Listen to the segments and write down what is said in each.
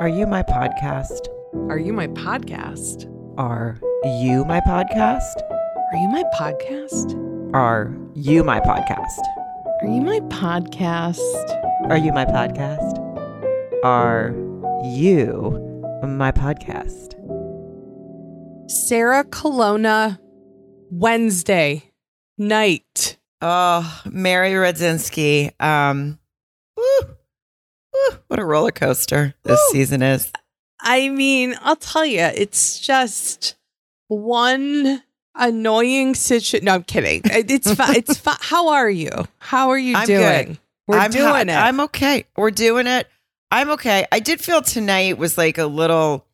Are you my podcast? Are you my podcast? Are you my podcast? Are you my podcast? Are you my podcast? Are you my podcast? Are you my podcast? Are you my podcast? Sarah Colonna, Wednesday night. Oh, Mary Radzinski. Um, woo, woo, what a roller coaster this Woo. season is. I mean, I'll tell you, it's just one annoying situation. No, I'm kidding. Uh, it's fine. It's fine. How are you? How are you I'm doing? good. We're I'm doing ha- it. I'm okay. We're doing it. I'm okay. I did feel tonight was like a little.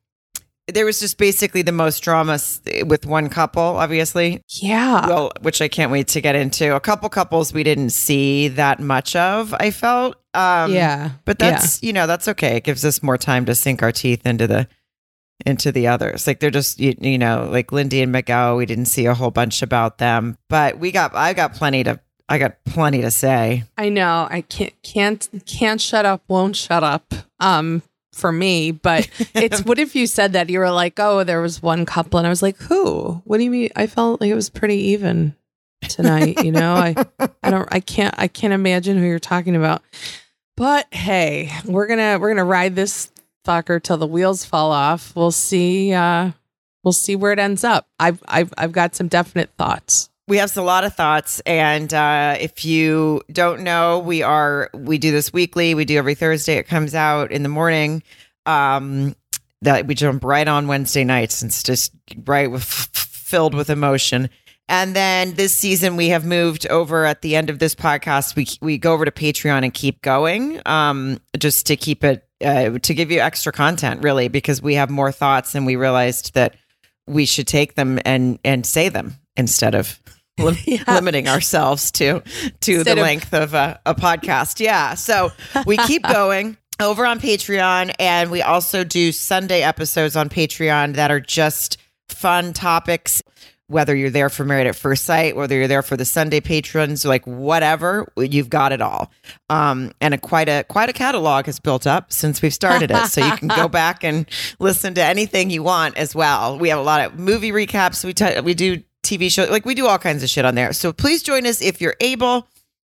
There was just basically the most drama with one couple, obviously. yeah. well, which I can't wait to get into. A couple couples we didn't see that much of. I felt. Um, yeah. but that's you know that's okay. It gives us more time to sink our teeth into the into the others. Like they're just you, you know like Lindy and Miguel. We didn't see a whole bunch about them, but we got I got plenty to I got plenty to say. I know. I can't can't can't shut up, won't shut up. Um for me, but it's what if you said that you were like, "Oh, there was one couple." And I was like, "Who? What do you mean?" I felt like it was pretty even tonight, you know? I I don't I can't I can't imagine who you're talking about. But hey, we're to we're to ride this fucker till the wheels fall off. We'll see uh we'll see where it ends up. I've I've I've got some definite thoughts. We have a lot of thoughts, and uh, if you don't know, we are we do this weekly. We do every Thursday. It comes out in the morning. Um, that we jump right on Wednesday nights. It's just right with filled with emotion. And then this season we have moved over at the end of this podcast. We we go over to Patreon and keep going, um, just to keep it uh, to give you extra content, really, because we have more thoughts, and we realized that we should take them and and say them instead of lim- Yeah. limiting ourselves to to Instead the of- length of a, a podcast. Yeah, so we keep going over on Patreon, and we also do Sunday episodes on Patreon that are just fun topics. Whether you're there for Married at First Sight, whether you're there for the Sunday patrons, like whatever, you've got it all. Um, and a quite a quite a catalog has built up since we've started it, so you can go back and listen to anything you want as well. We have a lot of movie recaps. We t- we do TV shows, like we do all kinds of shit on there. So please join us if you're able.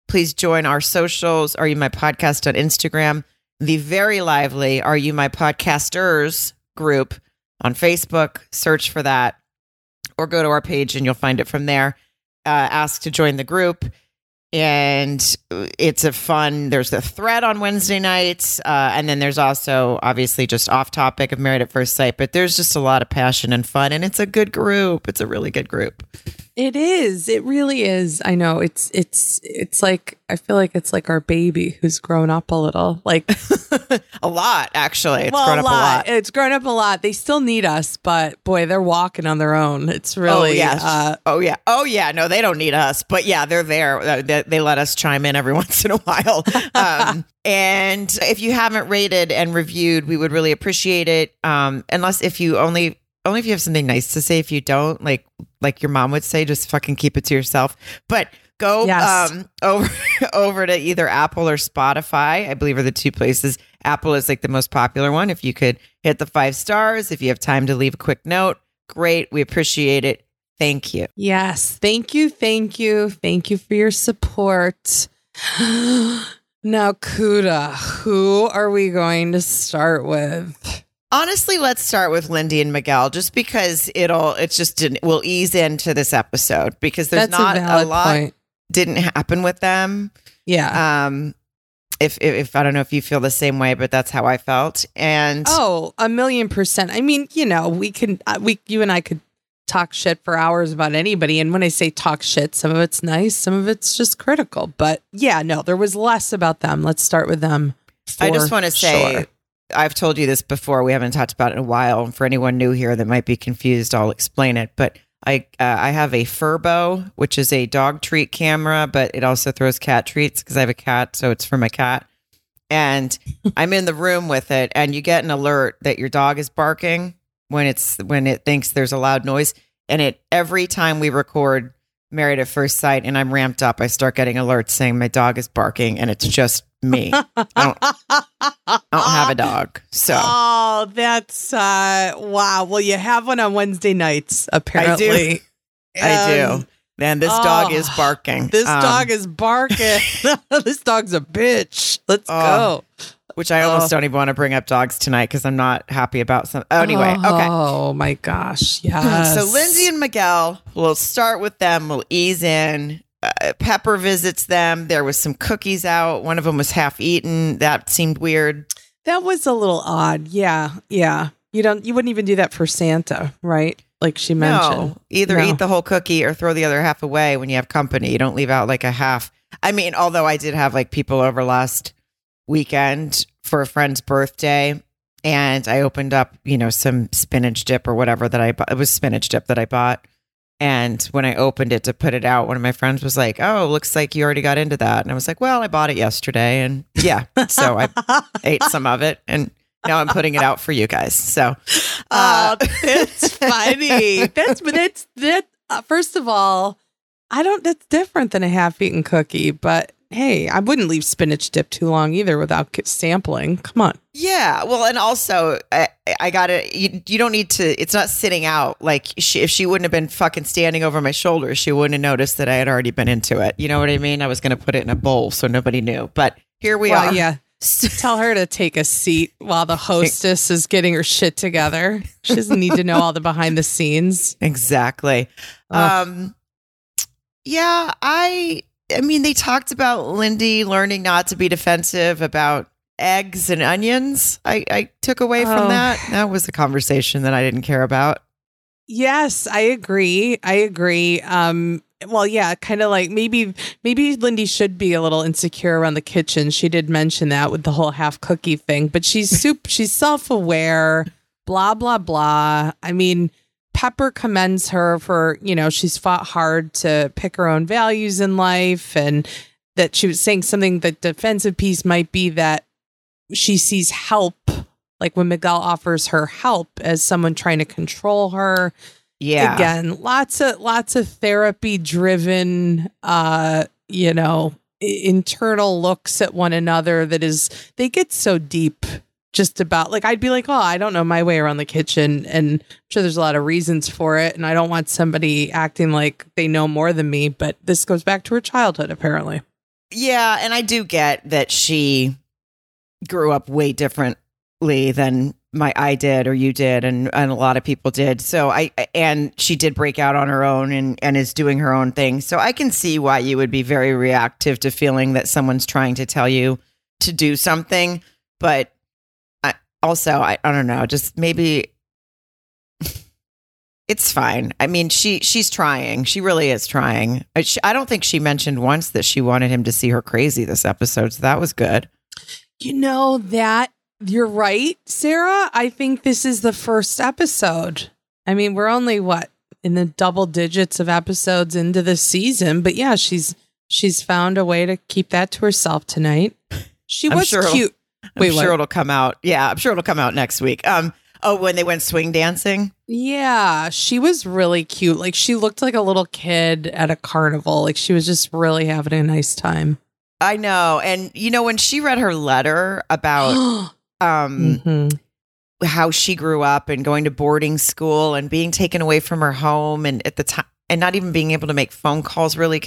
Please join our socials. Are you my podcast on Instagram? The very lively Are You My Podcasters group on Facebook. Search for that or go to our page and you'll find it from there. Uh, ask to join the group. And it's a fun, there's a thread on Wednesday nights. Uh, and then there's also obviously just off topic of Married at First Sight, but there's just a lot of passion and fun. And it's a good group. It's a really good group. It is. It really is. I know. It's it's it's like I feel like it's like our baby who's grown up a little. Like a lot, actually. It's well, grown up a lot. It's grown up a lot. They still need us, but boy, they're walking on their own. It's really oh yeah, uh, oh yeah, oh yeah. No, they don't need us, but yeah, they're there. Uh, They, they let us chime in every once in a while. Um, and if you haven't rated and reviewed, we would really appreciate it. Um, unless if you only only if you have something nice to say. If you don't, like like your mom would say, just fucking keep it to yourself. But go Yes. um, over over to either Apple or Spotify. I believe are the two places. Apple is like the most popular one. If you could hit the five stars, if you have time to leave a quick note, great. We appreciate it. Thank you. yes. Thank you, thank you, thank you for your support. now, Kuda, who are we going to start with? Honestly, let's start with Lindy and Miguel, just because it'll it's just an, will ease into this episode because there's That's not a a, lot point. didn't happen with them. Yeah. Um, if, if if I don't know if you feel the same way, but that's how I felt. And Oh, a million percent. I mean, you know, we can, uh, we, you and I could talk shit for hours about anybody. And when I say talk shit, some of it's nice, some of it's just critical. But yeah, no, there was less about them. Let's start with them. I just want to say, sure. I've told you this before. We haven't talked about it in a while. And for anyone new here that might be confused, I'll explain it. But I uh, I have a Furbo, which is a dog treat camera, but it also throws cat treats because I have a cat, so it's for my cat. And I'm in the room with it, and you get an alert that your dog is barking when it's when it thinks there's a loud noise. And it every time we record Married at First Sight and I'm ramped up, I start getting alerts saying my dog is barking, and it's just me. I don't, I don't have a dog. So Oh, that's uh wow. Well, you have one on Wednesday nights, apparently. I Um, do. Man, this dog is oh, barking. This Um, dog is barking. this dog's a bitch. Let's Oh, go. which I almost oh. don't even want to bring up dogs tonight because I'm not happy about some. Oh, anyway, okay. Oh my gosh. Yes. So Lindsay and Miguel, we'll start with them. We'll ease in. Uh, Pepper visits them. There was some cookies out. One of them was half eaten. That seemed weird. that was a little odd. Yeah. Yeah. You don't you wouldn't even do that for Santa, right? Like she mentioned. No, either No. eat the whole cookie or throw the other half away when you have company. You don't leave out like a half. I mean, although I did have like people over last weekend for a friend's birthday, and I opened up, you know, some spinach dip or whatever that I bought. It was spinach dip that I bought. And when I opened it to put it out, one of my friends was like, "Oh, looks like you already got into that." And I was like, "Well, I bought it yesterday, and yeah, so I ate some of it, and now I'm putting it out for you guys." So, uh, Oh, that's funny. that's but that's that. Uh, first of all, I don't. That's different than a half-eaten cookie. But hey, I wouldn't leave spinach dip too long either without sampling. Come on. Yeah, well, and also I, I got it. You, you don't need to. It's not sitting out. Like she, if she wouldn't have been fucking standing over my shoulders, she wouldn't have noticed that I had already been into it. You know what I mean? I was going to put it in a bowl so nobody knew. But here we well, are. yeah. Tell her to take a seat while the hostess is getting her shit together. She doesn't need to know all the behind the scenes. Exactly. Ugh. Um, yeah, I. I mean, they talked about Lindy learning not to be defensive about eggs and onions. I, I took away from Oh. that. That was a conversation that I didn't care about. Yes, I agree. I agree. Um, well, yeah, kind of like maybe maybe Lindy should be a little insecure around the kitchen. She did mention that with the whole half cookie thing, but she's soup. she's self aware. Blah blah blah. I mean, Pepper commends her for you know she's fought hard to pick her own values in life, and that she was saying something. The defensive piece might be that she sees help like when Miguel offers her help as someone trying to control her. Yeah. Again, lots of lots of therapy driven uh, you know, internal looks at one another that is they get so deep just about like I'd be like, "Oh, I don't know my way around the kitchen." And I'm sure there's a lot of reasons for it, and I don't want somebody acting like they know more than me, but this goes back to her childhood apparently. Yeah, and I do get that she grew up way differently than my I did or you did and, and a lot of people did. So I and she did break out on her own and, and is doing her own thing. So I can see why you would be very reactive to feeling that someone's trying to tell you to do something. But also I, I don't know, just maybe it's fine. I mean, she she's trying. She really is trying. I, she, I don't think she mentioned once that she wanted him to see her crazy this episode. So that was good. You know that you're right, Sarah. I think this is the first episode. I mean, we're only what in the double digits of episodes into the season, but yeah, she's she's found a way to keep that to herself tonight. She was sure cute. I'm Wait, sure what? it'll come out. Yeah, I'm sure it'll come out next week. Um. Oh, when they went swing dancing. Yeah, she was really cute. Like she looked like a little kid at a carnival. Like she was just really having a nice time. I know, and you know when she read her letter about um Mhm. how she grew up and going to boarding school and being taken away from her home and at the time and not even being able to make phone calls really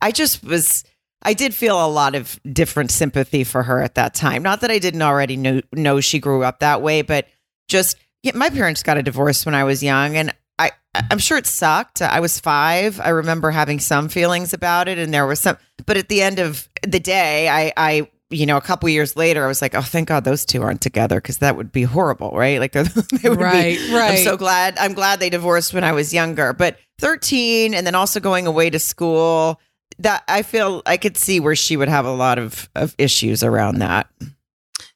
I just was I did feel a lot of different sympathy for her at that time. Not that I didn't already know know she grew up that way, but just yeah, my parents got a divorce when I was young and I I'm sure it sucked. I was 5. I remember having some feelings about it and there was some but at the end of the day I I you know, a couple years later, I was like, "Oh, thank God those two aren't together because that would be horrible, right?" Like, they would Right, be. right. I'm so glad. I'm glad they divorced when I was younger. But 13, and then also going away to school, that I feel I could see where she would have a lot of of issues around that.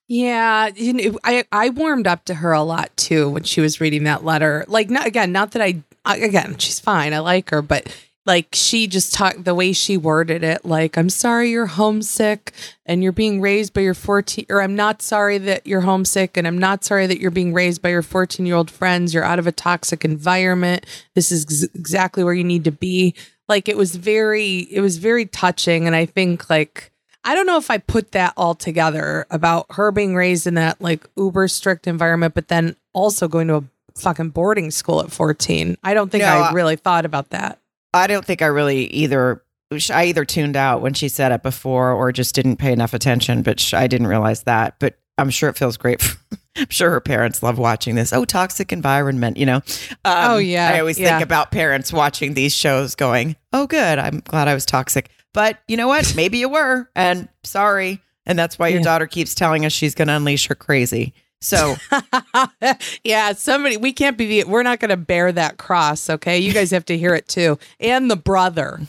Yeah, you know, I I warmed up to her a lot too when she was reading that letter. Like, not again, not that I, I again, she's fine. I like her, but like she just talked the way she worded it. Like, I'm sorry you're homesick and you're being raised by your 14, or I'm not sorry that you're homesick and I'm not sorry that you're being raised by your 14 year old friends. You're out of a toxic environment. This is ex- exactly where you need to be. Like, it was very, it was very touching, and I think like. I don't know if I put that all together about her being raised in that like uber strict environment, but then also going to a fucking boarding school at 14. I don't think No, I- really thought about that. I don't think I really either. I either tuned out when she said it before or just didn't pay enough attention, but sh- I didn't realize that. But I'm sure it feels great. For, I'm sure her parents love watching this. Oh, toxic environment, you know? Um, Oh, yeah, I always yeah. think about parents watching these shows going, oh, good. I'm glad I was toxic. But you know what? Maybe you were. And sorry. And that's why your Yeah. daughter keeps telling us she's going to unleash her crazy. So yeah, somebody we can't be the we're not going to bear that cross, okay? You guys have to hear it too. And the brother,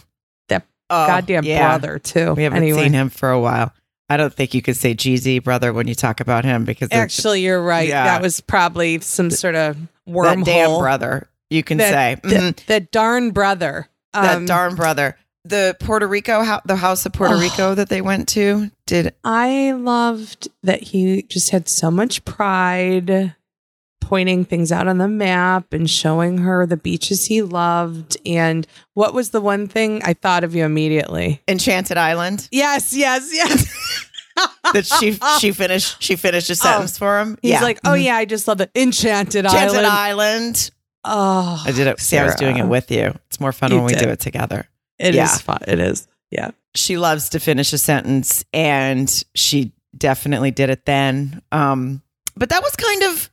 that oh, goddamn yeah. brother too. We haven't anyway. seen him for a while. I don't think you could say Jeezy brother when you talk about him because Actually, you're right. Yeah. That was probably some sort of that damn wormhole. brother. You can That- say The, Mhm. the darn brother. that Um, darn brother. The Puerto Rico, hou- the house of Puerto Oh. Rico that they went to. Did I loved that he just had so much pride pointing things out on the map and showing her the beaches he loved. And what was the one thing I thought of you immediately? Enchanted Island Yes, yes, yes. that she she finished she finished a oh. sentence for him? Oh. He's yeah. like, oh mm-hmm. yeah, I just love the Enchanted, Island. Enchanted Island. Island. Oh, I did it. See, I was doing it with you. It's more fun You when we do it together. It is Yeah. fun. It is. Yeah. She loves to finish a sentence, and she definitely did it then. Um, but that was kind of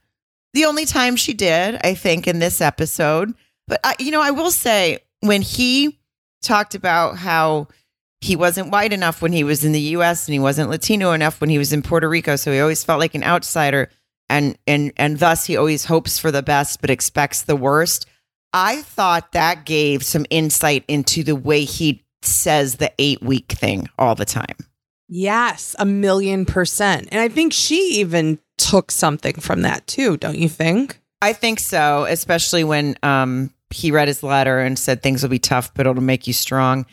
the only time she did, I think, in this episode. But I, you know, I will say when he talked about how he wasn't white enough when he was in the U.S. and he wasn't Latino enough when he was in Puerto Rico, so he always felt like an outsider, and and and thus he always hopes for the best but expects the worst. I thought that gave some insight into the way he says the eight week thing all the time. Yes, a million percent. And I think she even took something from that too, don't you think? I think so, especially when um, he read his letter and said things will be tough, but it'll make you strong.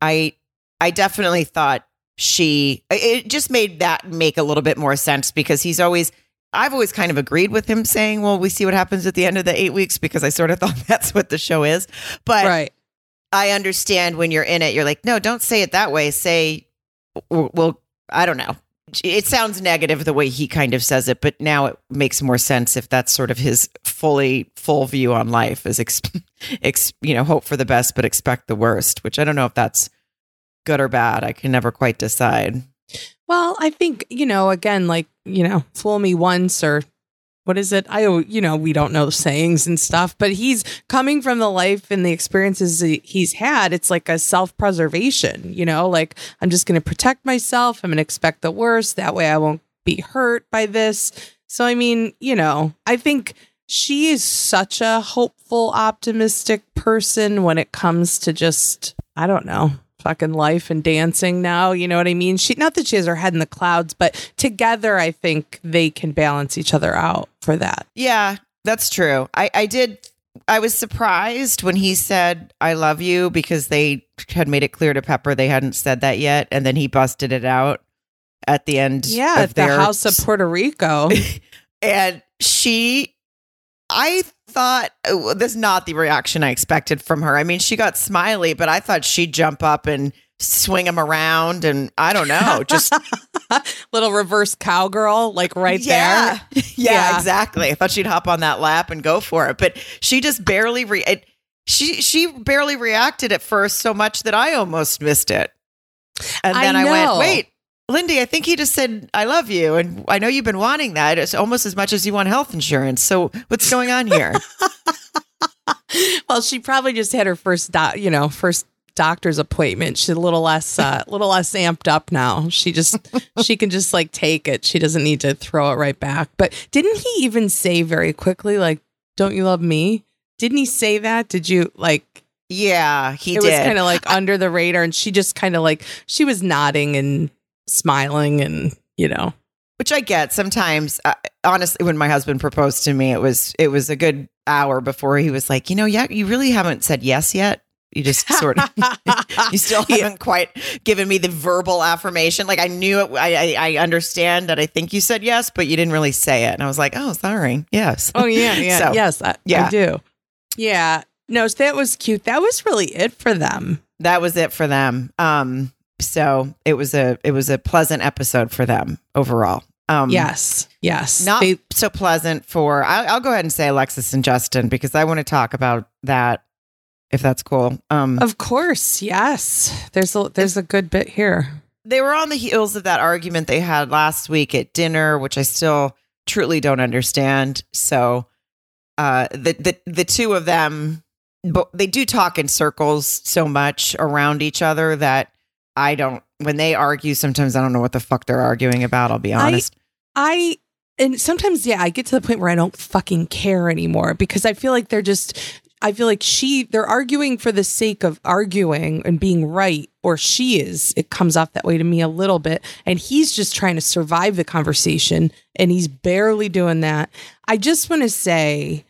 I I definitely thought she it just made that make a little bit more sense because he's always I've always kind of agreed with him saying, "Well, we see what happens at the end of the 8 weeks" because I sort of thought that's what the show is. But right. I understand when you're in it, you're like, "No, don't say it that way. Say well, I don't know. It sounds negative the way he kind of says it, but now it makes more sense if that's sort of his fully full view on life is, ex, ex, you know, hope for the best but expect the worst. Which I don't know if that's good or bad. I can never quite decide. Well, I think, you know, again, like, you know, fool me once or what is it? I, you know, we don't know sayings and stuff, but he's coming from the life and the experiences he- he's had. It's like a self preservation, you know, like I'm just going to protect myself. I'm going to expect the worst. That way I won't be hurt by this. So, I mean, you know, I think she is such a hopeful, optimistic person when it comes to just, I don't know, fucking life and dancing now. You know what I mean? She, not that she has her head in the clouds, but together, I think they can balance each other out for that. Yeah, that's true. I, I did. I was surprised when he said "I love you" because they had made it clear to Pepper they hadn't said that yet, and then he busted it out at the end. Yeah, at the their House of Puerto Rico. and she i thought oh, this is not the reaction i expected from her i mean she got smiley but i thought she'd jump up and swing him around and i don't know just Little reverse cowgirl, like right yeah. there. yeah Yeah. exactly i thought she'd hop on that lap and go for it but she just barely re- it, she she barely reacted at first so much that i almost missed it and then i, went wait Lindy, I think he just said, I love you. And I know you've been wanting that. It's almost as much as you want health insurance. So what's going on here? Well, she probably just had her first, doc, you know, first doctor's appointment. She's a little less, uh, little less amped up now. She just, she can just like take it. She doesn't need to throw it right back. But didn't he even say very quickly, like, "Don't you love me"? Didn't he say that? Did you like? yeah, he it did. was kind of like under the radar, and she just kind of like she was nodding and smiling, and you know, which I get sometimes. Uh, honestly, when my husband proposed to me, it was it was a good hour before he was like, you know, yeah, you really haven't said yes yet. You just sort of, you still haven't quite given me the verbal affirmation. Like I knew it. I, I I understand that. I think you said yes, but you didn't really say it. And I was like, oh, sorry. Yes. Oh yeah, yeah, So, yes, I, yeah. I do. Yeah, no, that was cute. That was really it for them. that was it for them. Um, So it was a it was a pleasant episode for them overall. Um, yes, yes, not They- so pleasant for. I'll, I'll go ahead and say Alexis and Justin because I want to talk about that if that's cool. Um, of course, yes. There's a there's a good bit here. they were on the heels of that argument they had last week at dinner, which I still truly don't understand. So, uh, the the the two of them, but they do talk in circles so much around each other that I don't. When they argue, sometimes I don't know what the fuck they're arguing about. I'll be I- honest. I and sometimes yeah, I get to the point where I don't fucking care anymore because I feel like they're just I feel like she they're arguing for the sake of arguing and being right or she is. It comes off that way to me a little bit and he's just trying to survive the conversation and he's barely doing that. I just want to say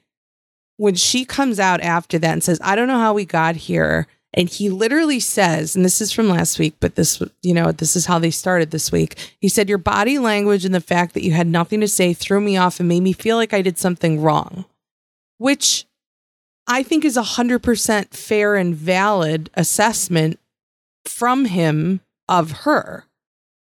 when she comes out after that and says, "I don't know how we got here." And he literally says, and this is from last week, but this, you know, this is how they started this week. He said, Your body language and the fact that you had nothing to say threw me off and made me feel like I did something wrong, which I think is a 100% fair and valid assessment from him of her.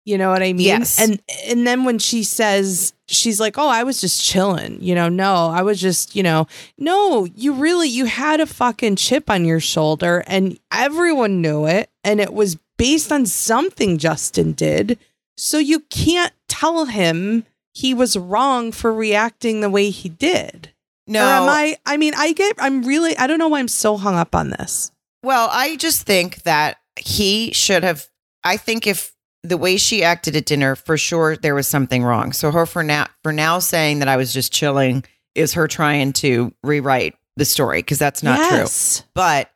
You know what I mean? Yes. And and then when she says she's like, "Oh, I was just chilling." You know, no, I was just, you know, no, you really you had a fucking chip on your shoulder and everyone knew it and it was based on something Justin did. So you can't tell him he was wrong for reacting the way he did. no, Or am I I mean, I get I'm really I don't know why I'm so hung up on this. Well, I just think that he should have. I think if the way she acted at dinner, for sure there was something wrong. So her for now, for now saying that I was just chilling is her trying to rewrite the story because that's not true. But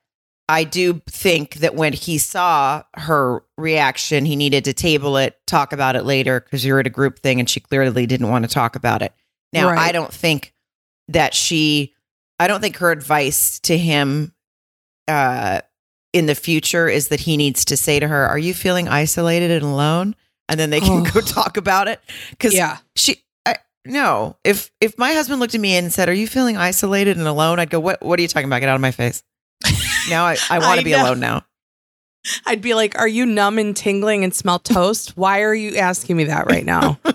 I do think that when he saw her reaction, he needed to table it, talk about it later because you're at a group thing and she clearly didn't want to talk about it. Now, Right. I don't think that she, I don't think her advice to him uh, in the future is that he needs to say to her, Are you feeling isolated and alone? And then they can Oh. go talk about it. Because Yeah. she, I, no, if if my husband looked at me and said, "Are you feeling isolated and alone?" I'd go, "What? What are you talking about? Get out of my face!" Now I, I want to be know. alone now. I'd be like, "Are you numb and tingling and smell toast? Why are you asking me that right now?"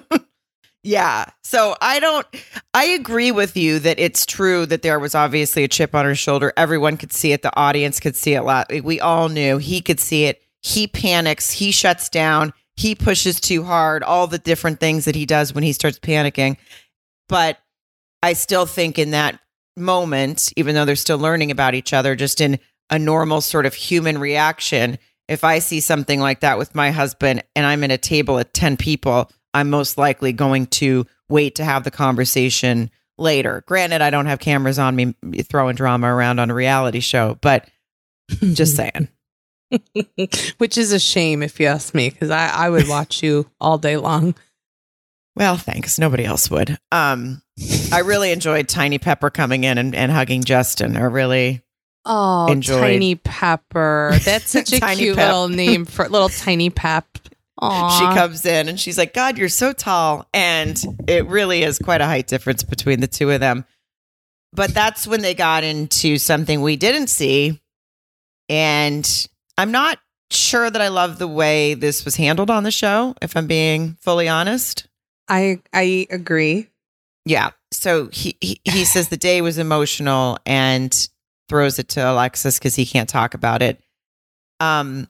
Yeah. So I don't. I agree with you that it's true that there was obviously a chip on her shoulder. Everyone could see it. The audience could see it. We all knew he could see it. He panics. He shuts down. He pushes too hard. All the different things that he does when he starts panicking. But I still think in that moment, even though they're still learning about each other, just in a normal sort of human reaction, if I see something like that with my husband and I'm at a table at 10 people, I'm most likely going to wait to have the conversation later. Granted, I don't have cameras on me throwing drama around on a reality show, but just saying. Which is a shame if you ask me, because I, I would watch you all day long. Well, thanks. Nobody else would. Um, I really enjoyed Tiny Pepper coming in and, and hugging Justin. I really, Oh, Enjoyed. tiny pepper. That's such a cute Pep. little name for little tiny pep. Aww. she comes in and she's like, God, you're so tall. And it really is quite a height difference between the two of them. But that's when they got into something we didn't see. And I'm not sure that I love the way this was handled on the show, if I'm being fully honest. I I agree. Yeah. So he, he, he says the day was emotional and throws it to Alexis because he can't talk about it. Um,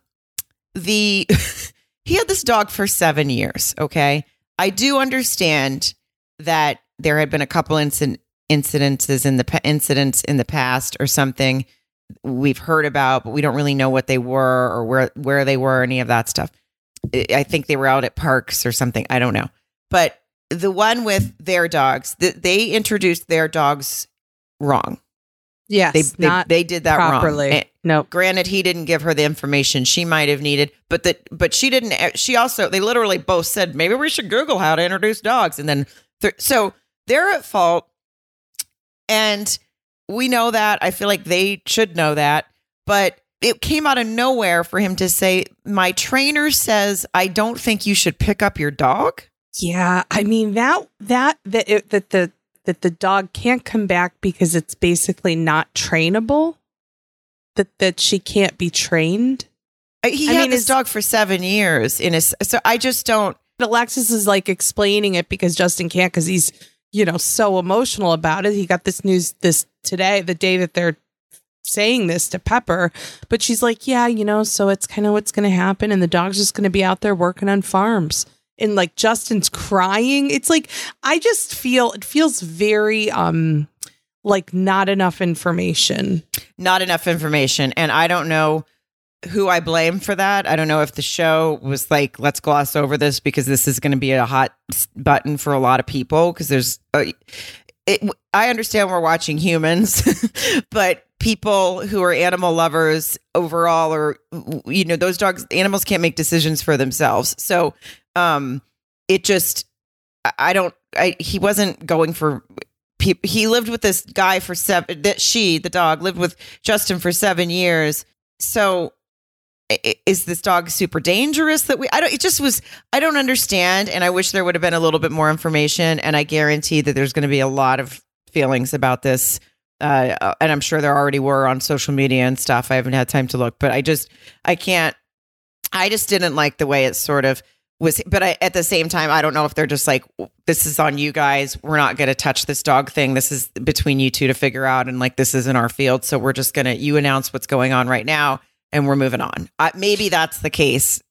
the he had this dog for seven years. Okay, I do understand that there had been a couple incident incidences in the pa- incidents in the past or something we've heard about, but we don't really know what they were or where where they were, or any of that stuff. I think they were out at parks or something. I don't know, but the one with their dogs, th- they introduced their dogs wrong. Yes, They they, not they did that properly. wrong. And no. granted, he didn't give her the information she might have needed, but that but she didn't. eh, She also they literally both said maybe we should Google how to introduce dogs, and then th- so they're at fault, and we know that. I feel like they should know that, but. It came out of nowhere for him to say, My trainer says I don't think you should pick up your dog. Yeah, I mean that that that it, that the that the dog can't come back because it's basically not trainable. That that she can't be trained. He I had mean, this dog for seven years in his. So I just don't. Alexis is like explaining it because Justin can't because he's, you know, so emotional about it. He got this news this today, the day that they're saying this to Pepper. But she's like, yeah, you know, so it's kind of what's going to happen. And the dog's just going to be out there working on farms. And like Justin's crying. It's like, I just feel, it feels very, um, like not enough information. not enough information. And i don't know who i blame for that. I don't know if the show was like let's gloss over this because this is going to be a hot button for a lot of people because there's uh, it, i understand we're watching humans but people who are animal lovers overall or you know those dogs animals can't make decisions for themselves. So um it just i don't i he wasn't going for he, he lived with this guy for seven that she the dog lived with justin for seven years. So is this dog super dangerous that we i don't it just was i don't understand and i wish there would have been a little bit more information and i guarantee that there's going to be a lot of feelings about this. Uh, uh, and i'm sure there already were on social media and stuff. I haven't had time to look but i just i can't i just didn't like the way it sort of was but I, at the same time i don't know if they're just like this is on you guys. We're not going to touch this dog thing. This is between you two to figure out and like this isn't our field. So we're just going to you announce what's going on right now and we're moving on. Maybe that's the case.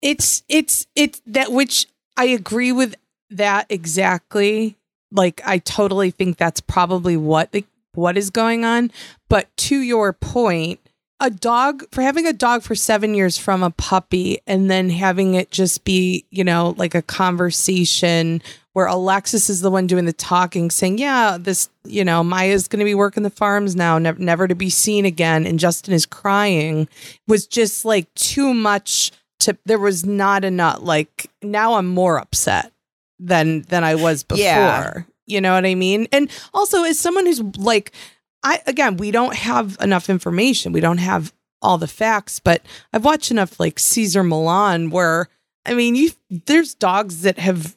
It's it's it's that which I agree with that exactly. Like I totally think that's probably what the, what is going on. But to your point, a dog for having a dog for 7 years from a puppy and then having it just be, you know, like a conversation where Alexis is the one doing the talking saying, "Yeah, this, you know, Maya's going to be working the farms now, never never to be seen again." And Justin is crying was just like too much to there was not enough like now I'm more upset than than I was before. Yeah. You know what I mean? And also as someone who's like I again, we don't have enough information. We don't have all the facts, but I've watched enough like Cesar Millan where I mean, you there's dogs that have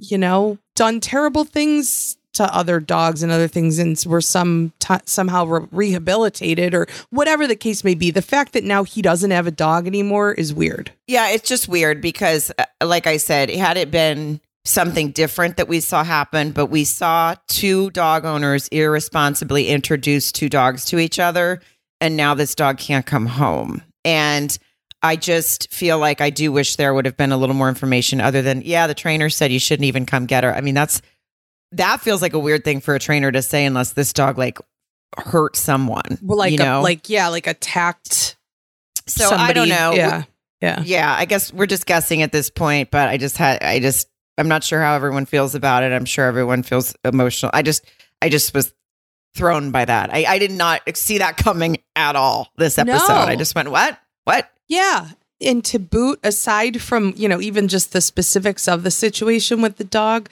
you know done terrible things to other dogs and other things and were some t- somehow re- rehabilitated or whatever the case may be. The fact that now he doesn't have a dog anymore is weird. Yeah, it's just weird because, uh, like I said, had it been something different that we saw happen, but we saw two dog owners irresponsibly introduce two dogs to each other, and now this dog can't come home. And I just feel like I do wish there would have been a little more information other than, yeah, the trainer said you shouldn't even come get her. I mean, that's that feels like a weird thing for a trainer to say unless this dog like hurt someone. Well, like you a, know? like yeah, like attacked. so I don't know. Yeah, yeah. yeah i guess we're just guessing at this point but i just had i just i'm not sure how everyone feels about it. I'm sure everyone feels emotional. I just i just was thrown by that. I, I did not see that coming at all this episode. No. i just went what? What? Yeah. And to boot, aside from, you know, even just the specifics of the situation with the dog,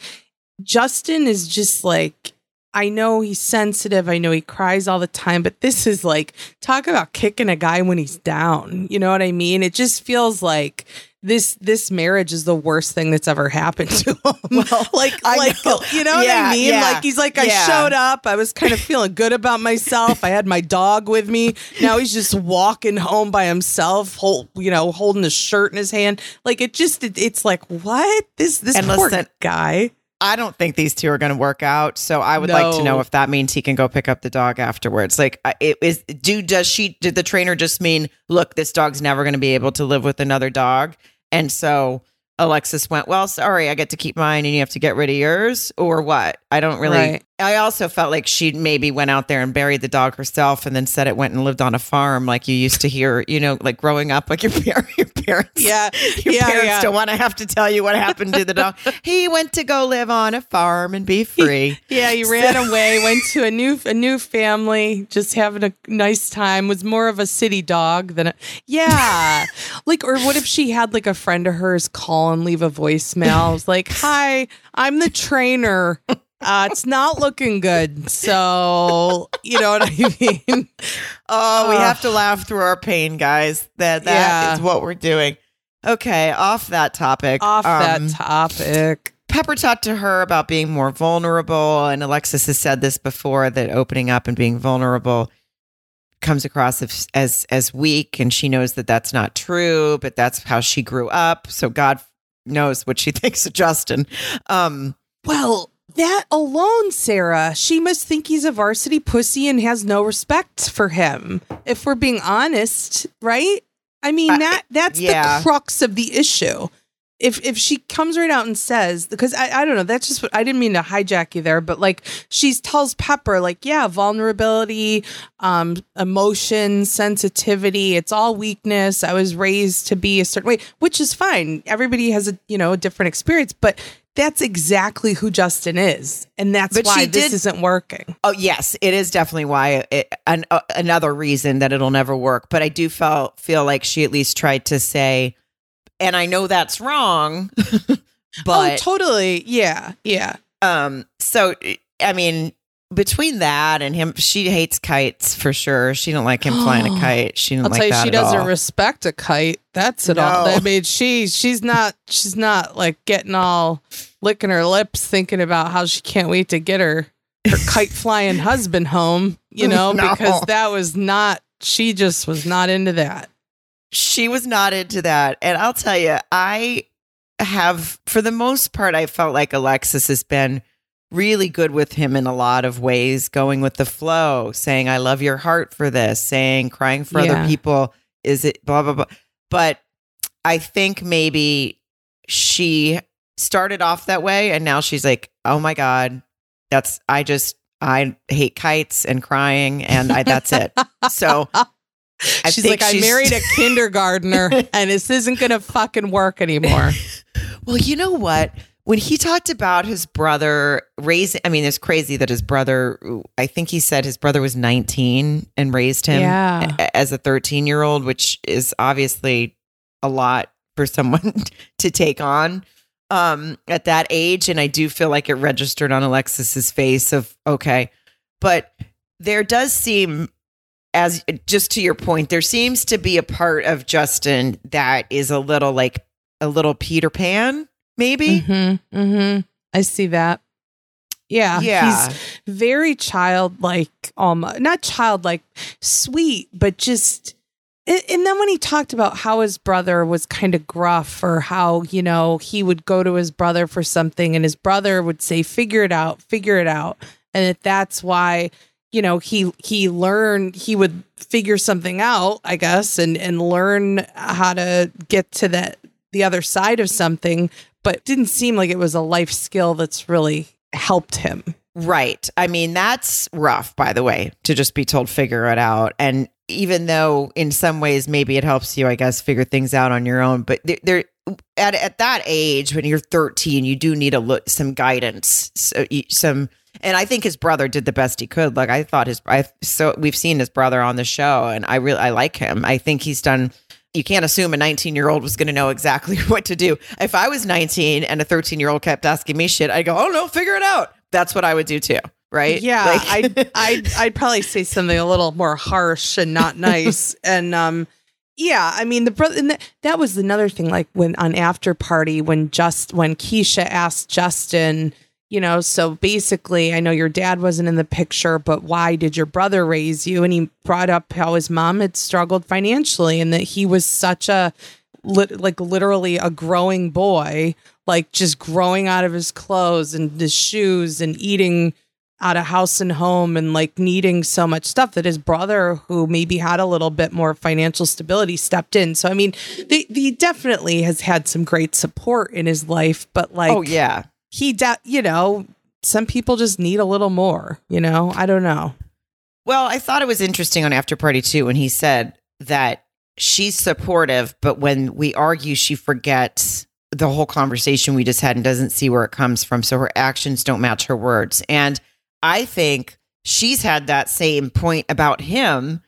Justin is just like, I know he's sensitive. I know he cries all the time, but this is like, talk about kicking a guy when he's down. You know what I mean? It just feels like this this marriage is the worst thing that's ever happened to him. Well, like I like know. you know what I mean? yeah, Like he's like I yeah. showed up. I was kind of feeling good about myself. I had my dog with me. Now he's just walking home by himself, hold, you know, holding his shirt in his hand. Like it just it, it's like what? This this And poor listen, guy. I don't think these two are going to work out so i would like to know if that means he can go pick up the dog afterwards. Like it is do does she did the trainer just mean look this dog's never going to be able to live with another dog? And so Alexis went, Well, sorry, I get to keep mine and you have to get rid of yours, or what? I don't really. Right. I also felt like she maybe went out there and buried the dog herself and then said it went and lived on a farm like you used to hear, you know, like growing up, like your, par- your parents. Yeah. Your yeah, parents yeah. don't want to have to tell you what happened to the dog. he went to go live on a farm and be free. Yeah, he ran away, went to a new a new family, just having a nice time. Was more of a city dog than a yeah. like, or what if she had like a friend of hers call and leave a voicemail? It was like, "Hi, I'm the trainer. Uh, it's not looking good." So you know what I mean? Oh, we have to laugh through our pain, guys. That that is Yeah. what we're doing. Okay, off that topic. Off um, that topic. Pepper talked to her about being more vulnerable, and Alexis has said this before that opening up and being vulnerable comes across as, as as weak and she knows that that's not true but that's how she grew up so god knows what she thinks of justin um Well, that alone, Sarah, she must think he's a varsity pussy and has no respect for him. If we're being honest, right? I mean that that's yeah. the crux of the issue. If if she comes right out and says because I, I don't know that's just what I didn't mean to hijack you there but like she tells Pepper like yeah vulnerability um emotion sensitivity it's all weakness I was raised to be a certain way which is fine everybody has a you know a different experience but that's exactly who Justin is and that's But why she this isn't working Oh yes, it is definitely why it, an, uh, another reason that it'll never work. But I do feel feel like she at least tried to say, and I know that's wrong, oh but totally yeah yeah um, so I mean, between that and him, she hates kites for sure. She don't like him flying a kite. She I'll like tell you, that she doesn't all. respect a kite. That's it all. I mean, she she's not she's not like getting all licking her lips, thinking about how she can't wait to get her her kite flying husband home. You know, No. because that was not. She just was not into that. She was not into that. And I'll tell you, I have, for the most part, I felt like Alexis has been really good with him in a lot of ways, going with the flow, saying, I love your heart for this, saying, crying for Yeah. other people. Is it blah, blah, blah. But I think maybe she started off that way and now she's like, oh my God, that's, I just, I hate kites and crying and I, that's it. So I she's like, I married a kindergartner, and this isn't gonna fucking work anymore. Well, you know what? When he talked about his brother raising, I mean, it's crazy that his brother, I think he said his brother was 19 and raised him Yeah. as a 13 year old, which is obviously a lot for someone to take on um, at that age. And I do feel like it registered on Alexis's face of, okay. But there does seem, as just to your point, there seems to be a part of Justin that is a little like a little Peter Pan, maybe. Mm-hmm, mm-hmm. I see that. Yeah, Yeah. he's very childlike, almost not childlike, sweet, but just. And and then when he talked about how his brother was kind of gruff, or how you know he would go to his brother for something, and his brother would say, "Figure it out, figure it out," and that that's why you know he he learned he would figure something out, I guess, and and learn how to get to that the other side of something but didn't seem like it was a life skill that's really helped him. Right. I mean, that's rough, by the way, to just be told figure it out. And even though in some ways maybe it helps you, I guess, figure things out on your own, but there, there at at that age when you're 13, you do need a look some guidance, so, some. And I think his brother did the best he could. Like I thought his, I so we've seen his brother on the show, and I really I like him. I think he's done. You can't assume a 19 year old was going to know exactly what to do. If I was 19 and a 13 year old kept asking me shit, I'd go, "Oh no, figure it out." That's what I would do too, right? Yeah, Like- I'd, I'd I'd probably say something a little more harsh and not nice. and um, yeah, I mean the brother, and that, that was another thing. Like when on after party, when just when Keshia asked Justin, you know, so basically, I know your dad wasn't in the picture, but why did your brother raise you? And he brought up how his mom had struggled financially, and that he was such a like literally a growing boy, like just growing out of his clothes and his shoes and eating out of house and home and like needing so much stuff that his brother, who maybe had a little bit more financial stability, stepped in. So I mean, he definitely has had some great support in his life, but like, oh yeah. He, de- you know, some people just need a little more. You know, I don't know. Well, I thought it was interesting on After Party too when he said that she's supportive, but when we argue, she forgets the whole conversation we just had and doesn't see where it comes from. So her actions don't match her words. And I think she's had that same point about him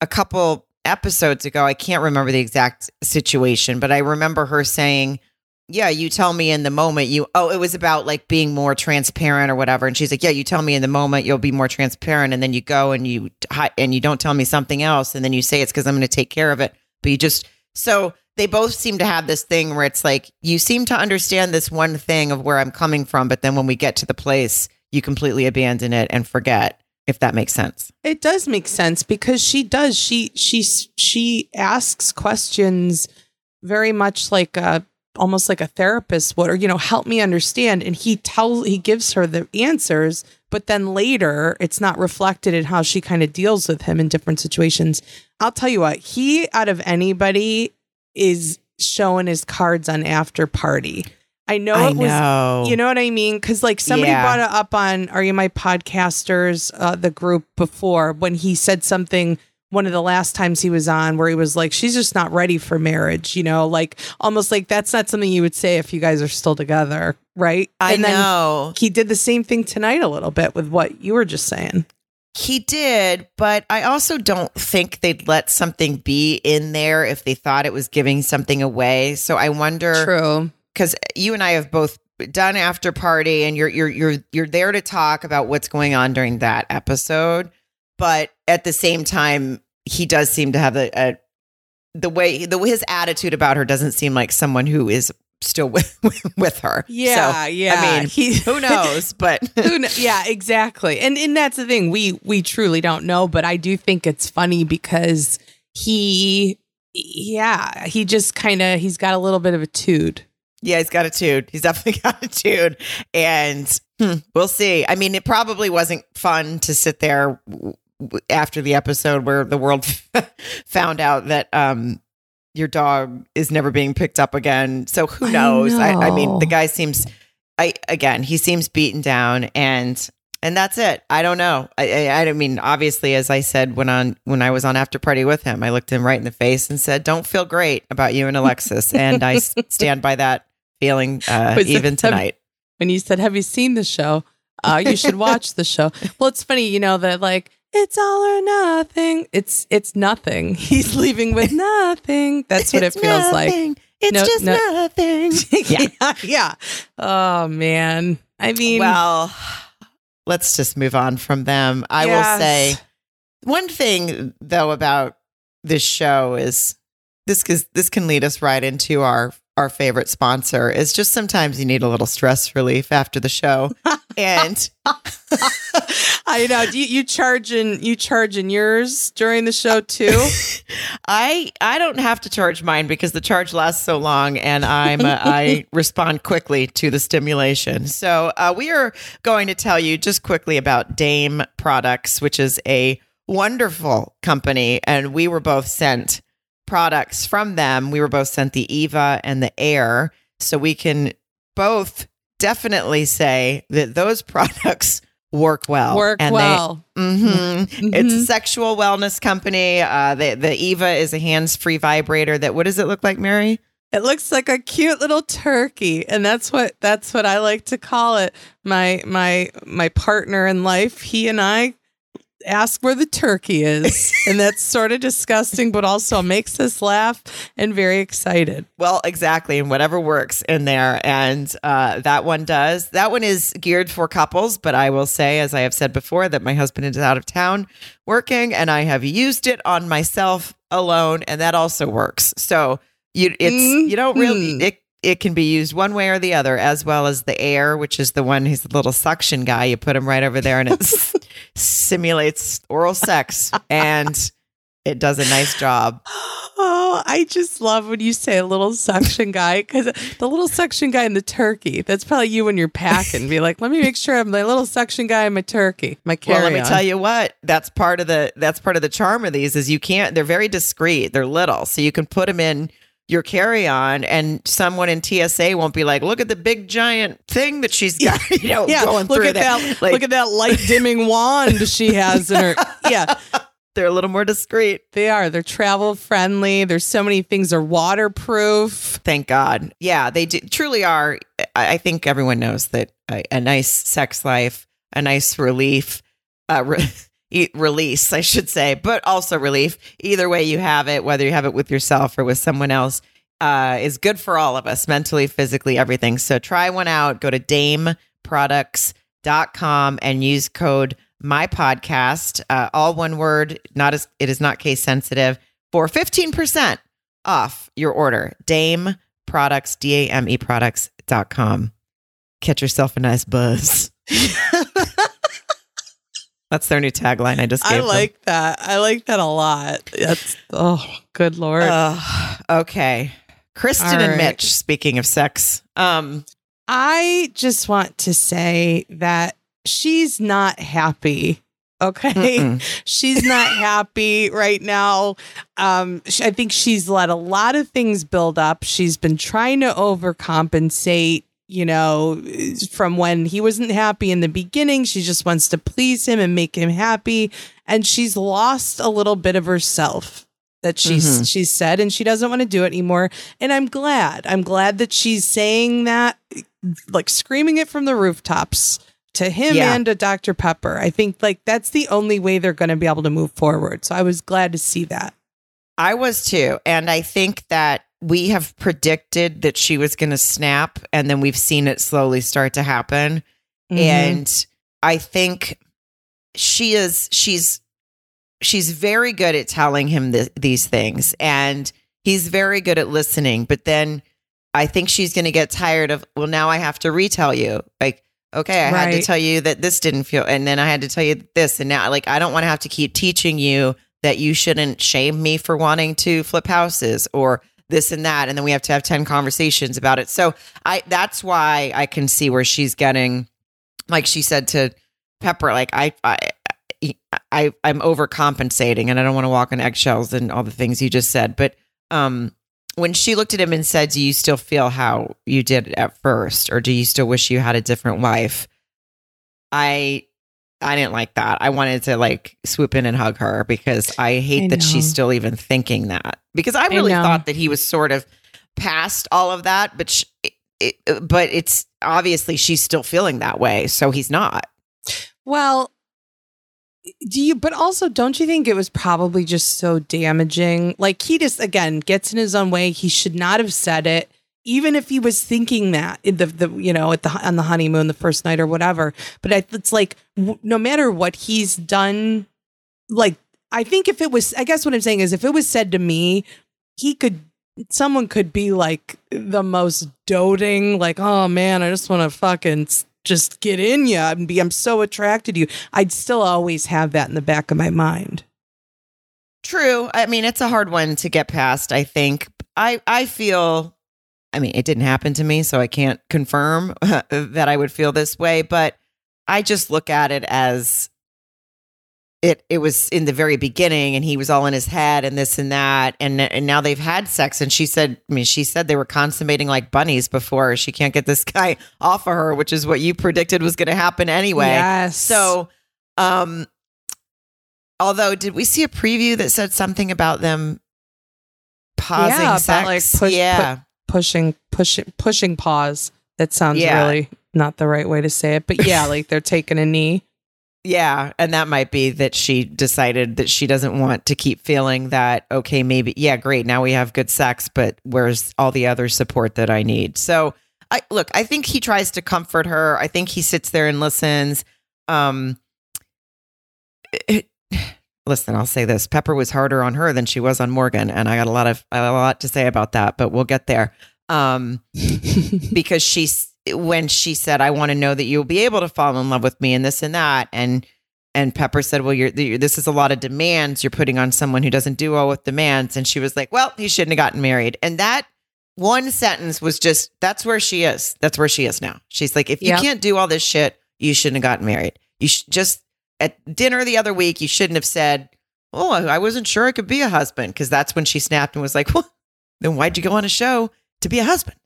a couple episodes ago. I can't remember the exact situation, but I remember her saying, yeah, you tell me in the moment you oh, it was about like being more transparent or whatever. And she's like, Yeah, you tell me in the moment you'll be more transparent, and then you go and you and you don't tell me something else, and then you say it's because I'm going to take care of it. But you just so they both seem to have this thing where it's like you seem to understand this one thing of where I'm coming from, but then when we get to the place, you completely abandon it and forget. if that makes sense. It does make sense because she does. She she she asks questions very much like a almost like a therapist would, or you know, help me understand. And he tells he gives her the answers, but then later it's not reflected in how she kind of deals with him in different situations. I'll tell you what, he out of anybody is showing his cards on after party. I know I it was know. you know what I mean? Because like somebody Yeah. brought it up on Are You My Podcasters, uh, the group before when he said something one of the last times he was on where he was like, she's just not ready for marriage, you know, like almost like that's not something you would say if you guys are still together, right? I and then know. he did the same thing tonight a little bit with what you were just saying. He did, but I also don't think they'd let something be in there if they thought it was giving something away. So I wonder True. because you and I have both done after party and you're you're you're you're there to talk about what's going on during that episode, but at the same time he does seem to have a, a the way the his attitude about her doesn't seem like someone who is still with with her. Yeah, So, yeah. I mean, He- who knows? But Who kn- yeah, exactly. And and that's the thing. We we truly don't know, but I do think it's funny because he yeah, he just kind of he's got a little bit of a tude. Yeah, he's got a tude. He's definitely got a tude. And hmm, we'll see. I mean, it probably wasn't fun to sit there after the episode where the world found out that um your dog is never being picked up again. So who I knows? I, I mean, the guy seems I again, he seems beaten down and and that's it. I don't know. I, I I don't mean obviously as I said when on when I was on after party with him, I looked him right in the face and said, "Don't feel great about you and Alexis." and I stand by that feeling uh, even tonight. When you said, "Have you seen the show?" Uh, you should watch the show. Well, it's funny, you know that like it's all or nothing. It's it's nothing. He's leaving with nothing. That's what It's it feels like. It's No- just no- nothing. yeah, yeah. Oh man. I mean, well, let's just move on from them. I will say one thing though about this show is this is this can lead us right into our our favorite sponsor is just sometimes you need a little stress relief after the show and I know. Do you, you in you charging yours during the show too? I I don't have to charge mine because the charge lasts so long, and I'm uh, I respond quickly to the stimulation. So uh, we are going to tell you just quickly about Dame Products, which is a wonderful company, and we were both sent products from them. We were both sent the Eva and the Aer, so we can both definitely say that those products work well. Work and they- well. Mhm. It's a Mhm. sexual wellness company. Uh, the the Eva is a hands free vibrator. That what does it look like, Mary? It looks like a cute little turkey, and that's what that's what I like to call it. My my my partner in life, he and I ask where the turkey is, and that's sort of disgusting, but also makes us laugh and very excited. Well, exactly, and whatever works in there, and uh, that one does. That one is geared for couples, but I will say, as I have said before, that my husband is out of town working, and I have used it on myself alone, and that also works. So you, it's you don't really Mhm. it. It can be used one way or the other, as well as the Aer, which is the one. He's the little suction guy. You put him right over there, and it s- simulates oral sex, and it does a nice job. Oh, I just love when you say a little suction guy because the little suction guy and the turkey. That's probably you when you're packing. Be like, let me make sure I'm the little suction guy and my turkey, my carry Well, let me tell you what. That's part of the that's part of the charm of these is you can't. They're very discreet. They're little, so you can put them in your carry on, and someone in TSA won't be like, "Look at the big giant thing that she's got." You know, Yeah, going look through at that. Like, look at that light dimming wand she has in her. Yeah, they're a little more discreet. they are. They're travel friendly. There's so many things. They're waterproof. Thank God. Yeah, they do, truly are. I, I think everyone knows that a, a nice sex life, a nice relief, uh, re- release, I should say, but also relief. Either way you have it, whether you have it with yourself or with someone else, uh, is good for all of us, mentally, physically, everything. So try one out. Go to dameproducts.com and use code my podcast, uh, all one word, not as it is not case sensitive, for 15% off your order. Dame products, D A M E products.com. Catch yourself a nice buzz. That's their new tagline. I just gave I them. like that. I like that a lot. That's oh, good lord. Uh, okay. Kristen All and. Mitch, speaking of sex. Um, I just want to say that she's not happy. Okay. mm-mm. she's not happy right now. Um, sh- I think she's let a lot of things build up. She's been trying to overcompensate, you know, from when he wasn't happy in the beginning. She just wants to please him and make him happy. And she's lost a little bit of herself that she's Mhm. she's said and she doesn't want to do it anymore and i'm glad i'm glad that she's saying that like screaming it from the rooftops to him Yeah. and to Dr. Pepper. I think like that's the only way they're going to be able to move forward. So I was glad to see that. I was too. And I think that we have predicted that she was going to snap, and then we've seen it slowly start to happen. Mm-hmm. And I think she is, she's, she's very good at telling him th- these things, and he's very good at listening. But then I think she's going to get tired of, well, now I have to retell you. Like, okay, I had to tell you that this didn't feel, and then I had to tell you this. And now, like, I don't want to have to keep teaching you that you shouldn't shame me for wanting to flip houses or this and that. And then we have to have 10 conversations about it. So I, that's why I can see where she's getting, like she said to Pepper, like, I, I, I, I'm overcompensating and I don't want to walk on eggshells and all the things you just said. But, um, when she looked at him and said, Do you still feel how you did at first? Or do you still wish you had a different wife? I I didn't like that. I wanted to like swoop in and hug her because I hate I that she's still even thinking that. Because I really know. thought that he was sort of past all of that, but sh it, but it's obviously she's still feeling that way, so he's not. Well, do you, but also don't you think it was probably just so damaging? Like he just, again, gets in his own way. He should not have said it. Even if he was thinking that in the, the you know at the on the honeymoon the first night or whatever, but it's like w- no matter what he's done, like I think if it was, I guess what I'm saying is if it was said to me, he could someone could be like the most doting, like, oh man, I just want to fucking just get in you and be, I'm so attracted to you. I'd still always have that in the back of my mind. True. I mean, it's a hard one to get past, I think. I I feel I mean, it didn't happen to me, so I can't confirm that I would feel this way, but I just look at it as it it was in the very beginning and he was all in his head and this and that and and now they've had sex and she said I mean she said they were consummating like bunnies before she can't get this guy off of her which is what you predicted was going to happen anyway. Yes. So, um, although, did we see a preview that said something about them pausing Yeah, sex? like, push- yeah, pushing, pushing, pushing pause. That sounds Yeah. really not the right way to say it, but yeah, like they're taking a knee. Yeah, and that might be that she decided that she doesn't want to keep feeling that. Okay, maybe yeah, great. Now we have good sex, but where's all the other support that I need? So, I look. I think he tries to comfort her. I think he sits there and listens. Um, it- listen, I'll say this: Pepper was harder on her than she was on Morgan, and I got a lot of a lot to say about that, but we'll get there. Um, because she's when she said, "I want to know that you'll be able to fall in love with me," and this and that, and and Pepper said, "Well, you're, you're this is a lot of demands you're putting on someone who doesn't do well with demands," and she was like, "Well, he shouldn't have gotten married," and that one sentence was just that's where she is. That's where she is now. She's like, if you Yep. can't do all this shit, you shouldn't have gotten married. You sh- just at dinner the other week, you shouldn't have said, "Oh, I I wasn't sure I could be a husband," because that's when she snapped and was like, "Well, then why'd you go on a show to be a husband?"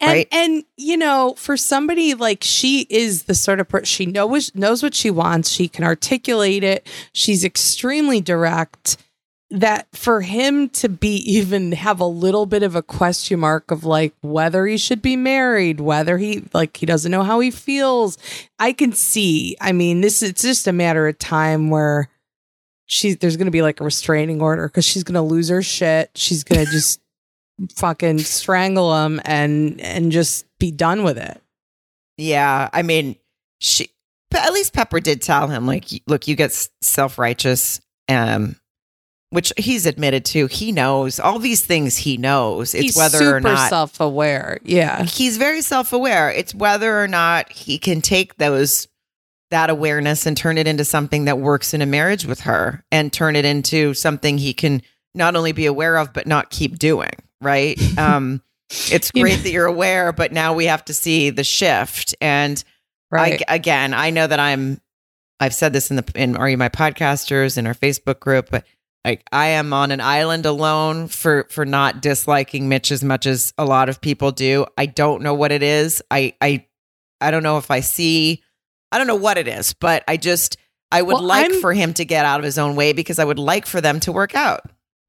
And Right. and you know, for somebody like she is the sort of person she knows knows what she wants. She can articulate it. She's extremely direct. That for him to be even have a little bit of a question mark of like whether he should be married, whether he like he doesn't know how he feels. I can see. I mean, this it's just a matter of time where she's there's gonna be like a restraining order because she's gonna lose her shit. She's gonna just fucking strangle him and and just be done with it. Yeah, I mean, she. But at least Pepper did tell him, like, look, you get self righteous, um, which he's admitted to. He knows all these things. He knows. It's He's whether or not self-aware. Yeah. he's very self aware. It's whether or not he can take those that awareness and turn it into something that works in a marriage with her and turn it into something he can not only be aware of but not keep doing right? Um it's great that you're aware but now we have to see the shift. And Right. I, again i know that i'm i've said this in the in are you my podcasters in our facebook group but like i am on an island alone for for not disliking mitch as much as a lot of people do. I don't know what it is. I i i don't know if i see i don't know what it is but i just i would Well, like I'm- for him to get out of his own way because i would like for them to work out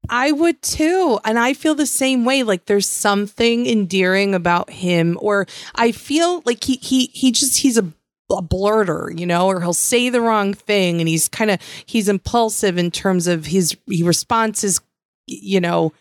I would too. And I feel the same way. Like there's something endearing about him, or I feel like he he he just he's a, a blurter, you know, or he'll say the wrong thing and he's kind of he's impulsive in terms of his he his you know,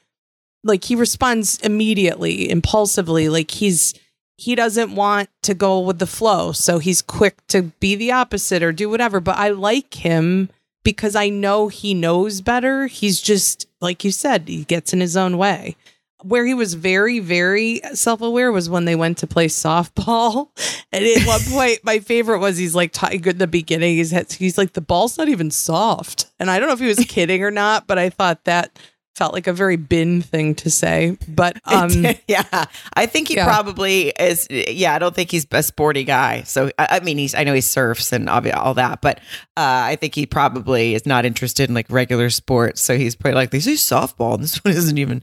like he responds immediately, impulsively, like he's he doesn't want to go with the flow. So he's quick to be the opposite or do whatever. But I like him because I know he knows better. He's just, like you said, he gets in his own way. Where he was very, very self aware was when they went to play softball. And at one point, my favorite was he's like, talking at the beginning, he's, he's like, the ball's not even soft. And I don't know if he was kidding or not, but I thought that felt like a very bin thing to say. But, um, yeah, I think he yeah. probably is. Yeah, I don't think he's a sporty guy. So I, mean, he's I know he surfs and all that, but uh, I think he probably is not interested in like regular sports. So he's probably like, "This is softball, and this one isn't even.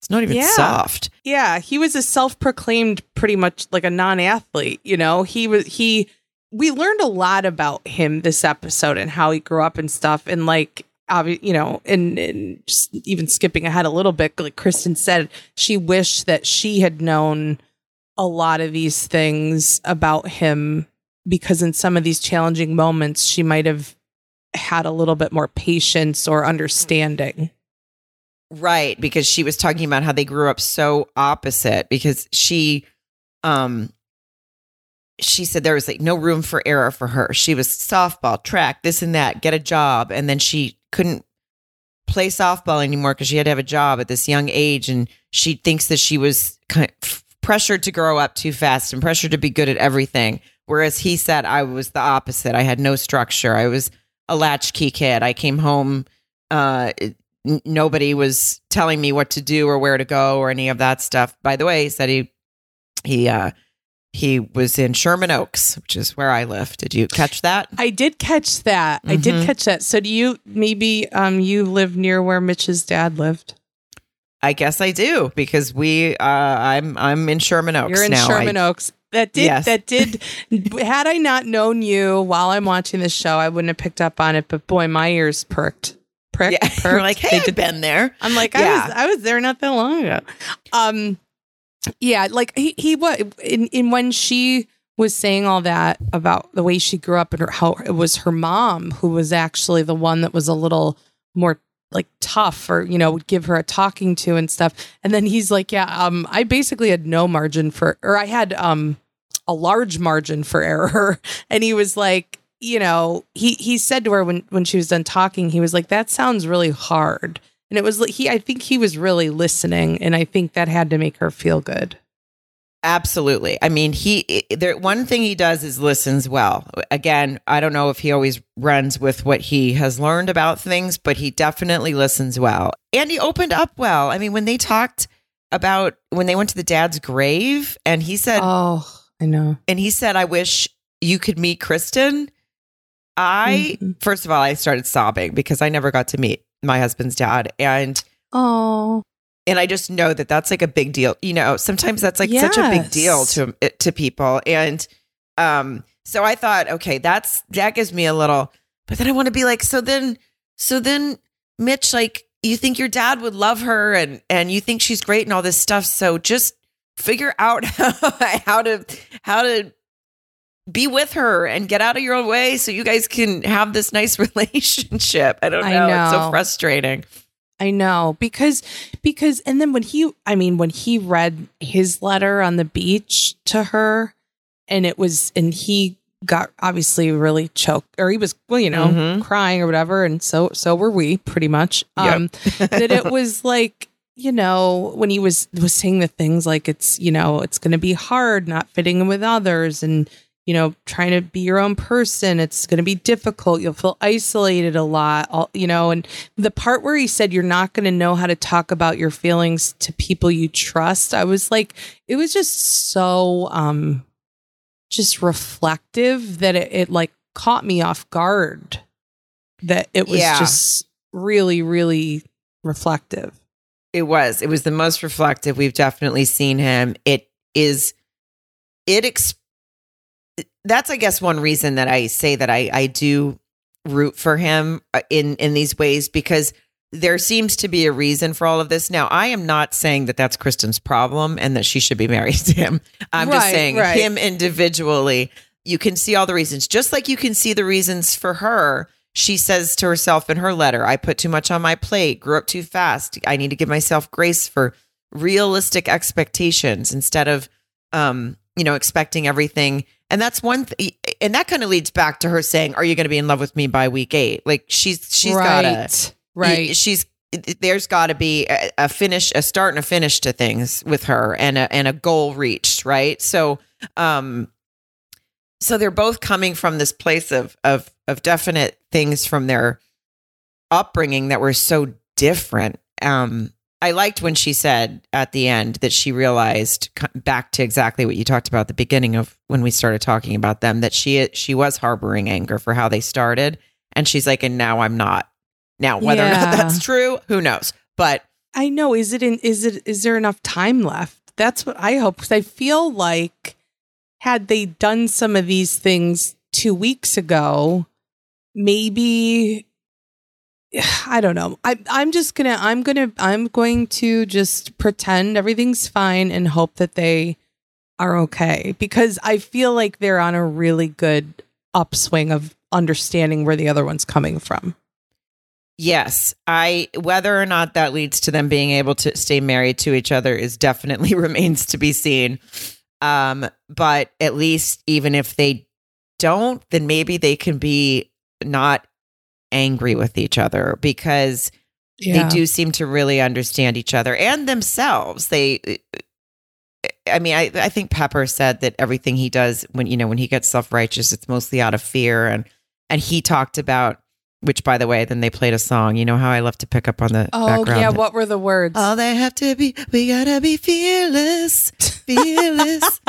It's not even Yeah. soft. Yeah, he was a self-proclaimed pretty much like a non-athlete, you know. He was he we learned a lot about him this episode and how he grew up and stuff and like obvi- you know, and, and just even skipping ahead a little bit like Kristen said, she wished that she had known a lot of these things about him because in some of these challenging moments she might have had a little bit more patience or understanding. Right, because she was talking about how they grew up so opposite because she um she said there was like no room for error for her. She was softball, track, this and that, get a job and then she couldn't play softball anymore because she had to have a job at this young age and she thinks that she was kind of pressured to grow up too fast and pressured to be good at everything whereas he said I was the opposite. I had no structure. I was a latchkey kid. I came home uh nobody was telling me what to do or where to go or any of that stuff. By the way, he said he he uh he was in Sherman Oaks, which is where I live. Did you catch that? I did catch that. I Mhm. did catch that. So do you maybe um you live near where Mitch's dad lived? I guess I do because we uh I'm I'm in Sherman Oaks You're in now. Sherman I, Oaks. That did Yes. that did had I not known you while I'm watching this show, I wouldn't have picked up on it, but boy, my ears perked. Pricked, yeah, perked. like, hey, They I've did- been there. I'm like, Yeah. I was I was there not that long ago. Um yeah, like he he what in, in when she was saying all that about the way she grew up and her, how it was her mom who was actually the one that was a little more like tough or you know would give her a talking to and stuff. And then he's like yeah um i basically had no margin for or i had um a large margin for error. And he was like you know he he said to her when when she was done talking he was like that sounds really hard and it was like he i think he was really listening and i think that had to make her feel good Absolutely. I mean, he there one thing he does is listens well. Again, I don't know if he always runs with what he has learned about things, but he definitely listens well. And he opened up well. I mean, when they talked about when they went to the dad's grave and he said oh i know and he said I wish you could meet Kristen. I Mhm. first of all, I started sobbing because I never got to meet my husband's dad and oh and I just know that that's like a big deal. You know, sometimes that's like such a big deal to to people, and um, so I thought, okay, that's that gives me a little, but then I want to be like, so then, so then, Mitch, like, you think your dad would love her, and and you think she's great and all this stuff, so just figure out how, how to how to be with her and get out of your own way so you guys can have this nice relationship. I don't know. I know. It's so frustrating. I know because because and then when he I mean when he read his letter on the beach to her and it was and he got obviously really choked or he was well you know Mhm. crying or whatever and so so were we pretty much Yep. um that it was like you know when he was was saying the things like it's you know it's going to be hard not fitting in with others and you know, trying to be your own person. It's going to be difficult. You'll feel isolated a lot, all, you know. And the part where he said you're not going to know how to talk about your feelings to people you trust, I was like, it was just so, um, just reflective that it, it like caught me off guard. That it was Yeah. just really, really reflective. It was. It was the most reflective we've definitely seen him. It is. It. Ex- that's, I guess, one reason that I say that I I do root for him uh, in in these ways because there seems to be a reason for all of this. Now, I am not saying that that's Kristen's problem and that she should be married to him. I'm just saying right. him individually. You can see all the reasons, just like you can see the reasons for her. She says to herself in her letter, I put too much on my plate, grew up too fast. I need to give myself grace for realistic expectations instead of, um, you know, expecting everything. And that's one thing. And that kind of leads back to her saying, Are you going to be in love with me by week eight? Like she's, she's got to, right, right. she's, there's got to be a, a finish, a start and a finish to things with her and a, and a goal reached. Right. So, um, so they're both coming from this place of of of definite things from their upbringing that were so different. Um, I liked when she said at the end that she realized back to exactly what you talked about at the beginning of when we started talking about them that she she was harboring anger for how they started, and she's like, and now I'm not. Now whether or not that's true, who knows? But I know. Is it in? Is it? Is there enough time left? That's what I hope. Because I feel like had they done some of these things two weeks ago, maybe I don't know. I, I'm just gonna. I'm gonna. I'm going to just pretend everything's fine and hope that they are okay because I feel like they're on a really good upswing of understanding where the other one's coming from. Yes, I whether or not that leads to them being able to stay married to each other is definitely remains to be seen. Um, but at least even if they don't, then maybe they can be not angry with each other because they do seem to really understand each other and themselves. They uh, uh, I mean, I, I think Pepper said that everything he does when you know when he gets self righteous, it's mostly out of fear, and and he talked about which, by the way, then they played a song. You know how I love to pick up on the Oh background. yeah. What were the words? All they have to be, we gotta be fearless, fearless,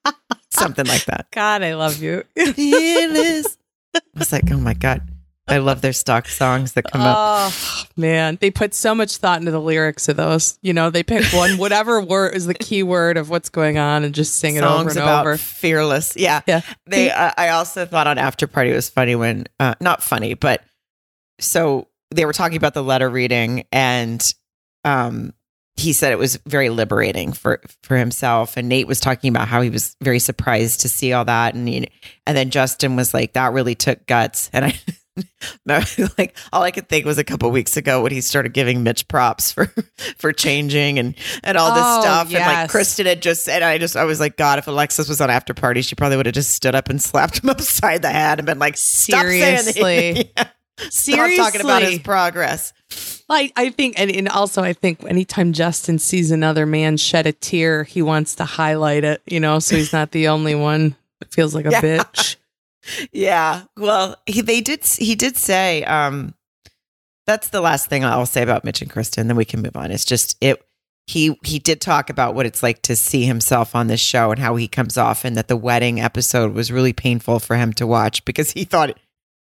something like that. God, I love you. Fearless. I was like, oh my god, I love their stock songs that come up. Oh man, they put so much thought into the lyrics of those. You know, they pick one, whatever word is the key word of what's going on, and just sing it over songs and about over. fearless. Yeah. Yeah. They uh, I also thought on after party it was funny when uh not funny, but so they were talking about the letter reading and um he said it was very liberating for for himself and Nate was talking about how he was very surprised to see all that and and then Justin was like that really took guts and I like all I could think was a couple weeks ago when he started giving Mitch props for for changing and and all this Oh, stuff and like yes. Kristen had just said I just I was like God if Alexis was on after party she probably would have just stood up and slapped him upside the head and been like stop Seriously. Yeah. Seriously, stop talking about his progress I, I think, and, and also I think anytime Justin sees another man shed a tear, he wants to highlight it. You know, so he's not the only one. that feels like a Yeah. bitch. Yeah. Well he they did he did say um that's the last thing I'll say about Mitch and Kristen then we can move on. It's just it he he did talk about what it's like to see himself on this show and how he comes off and that the wedding episode was really painful for him to watch because he thought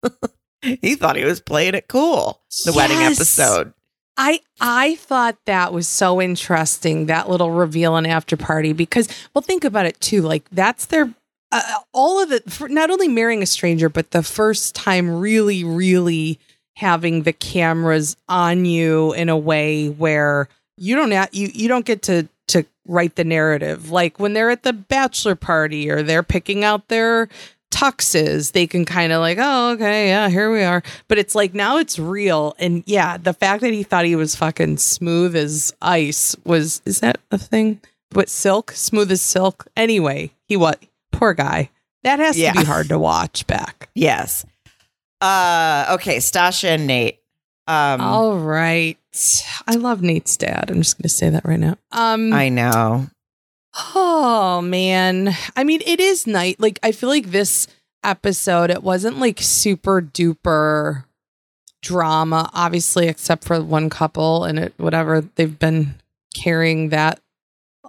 he thought he was playing it cool the wedding episode. I I thought that was so interesting that little reveal and after party because well think about it too like that's their uh, all of it for not only marrying a stranger but the first time really really having the cameras on you in a way where you don't you you don't get to to write the narrative. Like when they're at the bachelor party or they're picking out their tuxes they can kind of like oh okay yeah here we are. But it's like now it's real. And yeah the fact that he thought he was fucking smooth as ice was is that a thing? But silk? Smooth as silk? Anyway he was poor guy that has Yeah. to be hard to watch back yes uh okay Stasha and Nate um all right i love nate's dad i'm just gonna say that right now um I know Oh man. I mean, it is night. Like I feel like this episode it wasn't like super duper drama obviously except for one couple and it whatever they've been carrying that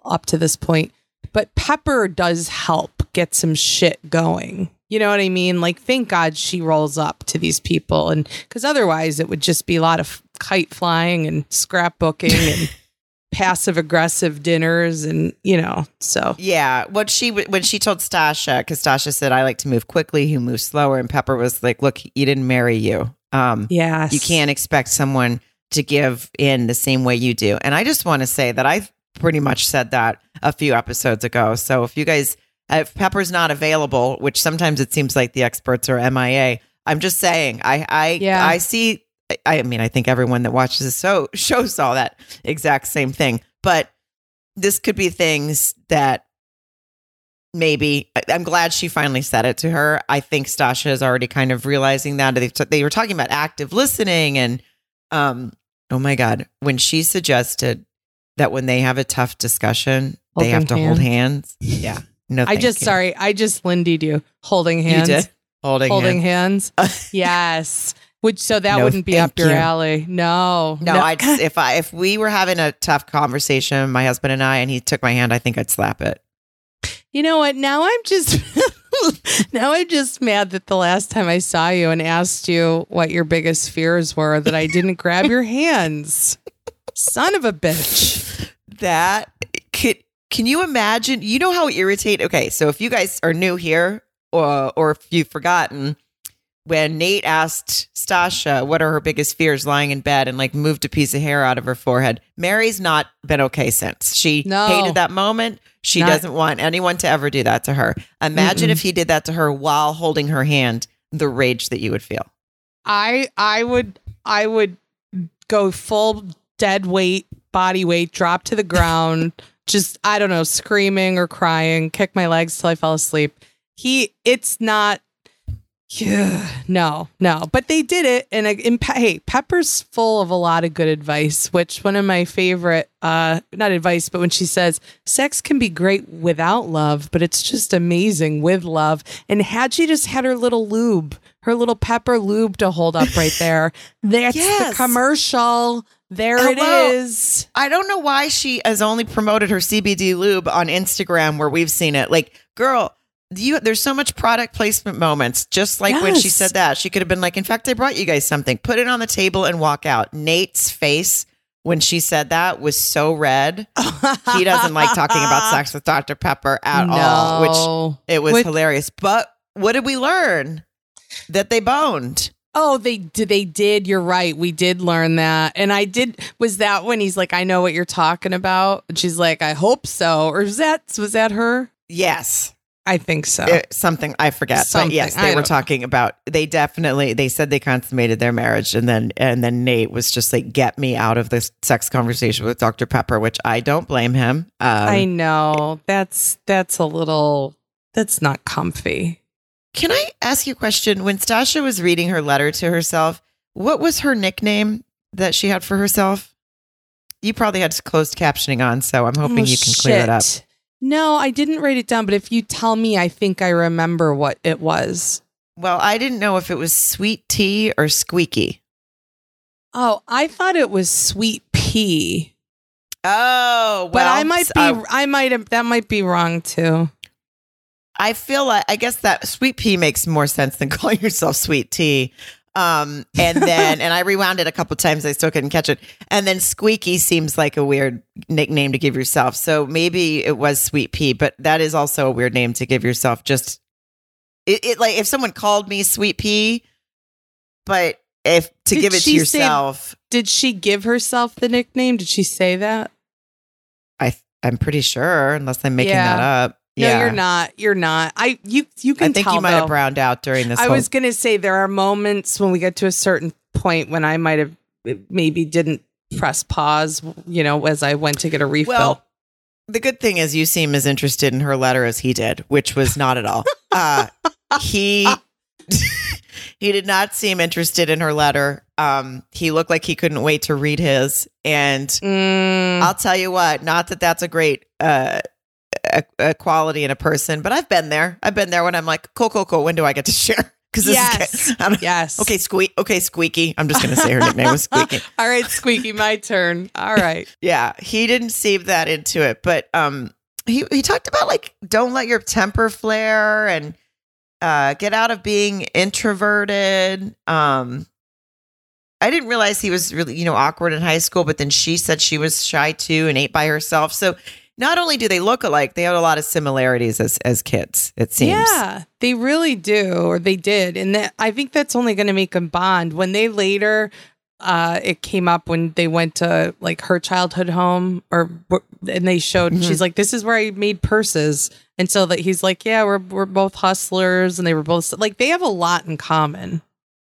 up to this point. But Pepper does help get some shit going. You know what I mean? Like thank God she rolls up to these people and cuz otherwise it would just be a lot of kite flying and scrapbooking and passive aggressive dinners and you know so Yeah, what she when she told Stasha, because Stasha said I like to move quickly, he moves slower, and Pepper was like, "Look, you didn't marry you. Um, yeah you can't expect someone to give in the same way you do." And I just want to say that I pretty much said that a few episodes ago. So if you guys, if Pepper's not available, which sometimes it seems like the experts are MIA, I'm just saying, I I Yeah. I see. I I mean, I think everyone that watches the show show saw that exact same thing, but this could be things that maybe I'm glad she finally said it to her. I think Stasha is already kind of realizing that they they were talking about active listening and um oh my god, when she suggested that when they have a tough discussion, they have to Holding hold hands. Yeah. No, I just you. sorry, I just lindied you holding hands. You did? holding, Holding hands. hands. yes. Which so that No, wouldn't be up your you. alley. No. No, I'd if I if we were having a tough conversation, my husband and I, and he took my hand, I think I'd slap it. You know what? Now I'm just now I'm just mad that the last time I saw you and asked you what your biggest fears were that I didn't grab your hands. Son of a bitch. that could can you imagine you know how irritate okay so if you guys are new here or or if you've forgotten when nate asked stasha what are her biggest fears lying in bed and like moved a piece of hair out of her forehead mary's not been okay since she No. hated that moment she Not- doesn't want anyone to ever do that to her imagine Mm-mm. if he did that to her while holding her hand the rage that you would feel I I would I would go full dead weight, body weight, drop to the ground, just I don't know, screaming or crying, kick my legs till I fell asleep. He it's not yeah, no, no, but they did it, and, and hey, Pepper's full of a lot of good advice. Which one of my favorite, uh, not advice, but when she says sex can be great without love, but it's just amazing with love. And had she just had her little lube, her little Pepper lube to hold up right there, that's Yes. the commercial. There it Hello. is. I don't know why she has only promoted her CBD lube on Instagram where we've seen it. Like, girl, you there's so much product placement moments. Just like when she Yes. said that, she could have been like, "In fact, I brought you guys something. Put it on the table and walk out." Nate's face when she said that was so red. He doesn't like talking about sex with Dr. Pepper at all, which it was Which- hilarious. But what did we learn? That they boned. Oh, they did. They did. You're right. We did learn that, and I did. Was that when he's like, "I know what you're talking about," and she's like, "I hope so," or was that was that her? Yes. I think so. It- something I forget, Something. but yes, they were don't know. talking about. They definitely they said they consummated their marriage, and then and then Nate was just like, "Get me out of this sex conversation with Dr. Pepper," which I don't blame him. Um, I know that's that's a little that's not comfy. Can I ask you a question? When Stasha was reading her letter to herself, what was her nickname that she had for herself? You probably had closed captioning on, so I'm hoping Oh, you can clear it up. No, I didn't write it down, but if you tell me, I think I remember what it was. Well, I didn't know if it was sweet tea or squeaky. Oh, I thought it was sweet pea, Oh, but I might be uh, I might have that might be wrong too. I feel like I guess that sweet pea makes more sense than calling yourself sweet tea. Um, and then and I rewound it a couple times. I still couldn't catch it. And then squeaky seems like a weird nickname to give yourself. So maybe it was sweet pea, but that is also a weird name to give yourself. Just it, it like if someone called me sweet pea, but if to Did give it to she say- yourself, Did she give herself the nickname? Did she say that? I I'm pretty sure, unless I'm making Yeah. that up. No, you're not. You're not. I you you I can think tell you might though. have browned out during this. I whole- was going to say there are moments when we get to a certain point when I might have maybe didn't press pause, you know, as I went to get a refill. Well, the good thing is you seem as interested in her letter as he did, which was not at all. Uh, he he did not seem interested in her letter. Um, he looked like he couldn't wait to read his. And Mm, I'll tell you what, not that that's a great uh, a, a quality in a person, but I've been there. I've been there when I'm like, cool, cool, cool. When do I get to share? Because yes, yes. Okay, squeak. Okay, Squeaky. I'm just gonna say her nickname was Squeaky. All right, Squeaky, my turn. All right. yeah, he didn't seep that into it, but um, he he talked about like don't let your temper flare and uh get out of being introverted. Um, I didn't realize he was really you know awkward in high school, but then she said she was shy too and ate by herself. So not only do they look alike, they have a lot of similarities as as kids. It seems. Yeah, they really do, or they did, and that I think that's only going to make them bond when they later. Uh, it came up when they went to like her childhood home, or and they showed. Mm-hmm. She's like, "This is where I made purses," and so that he's like, "Yeah, we're we're both hustlers," and they were both like they have a lot in common.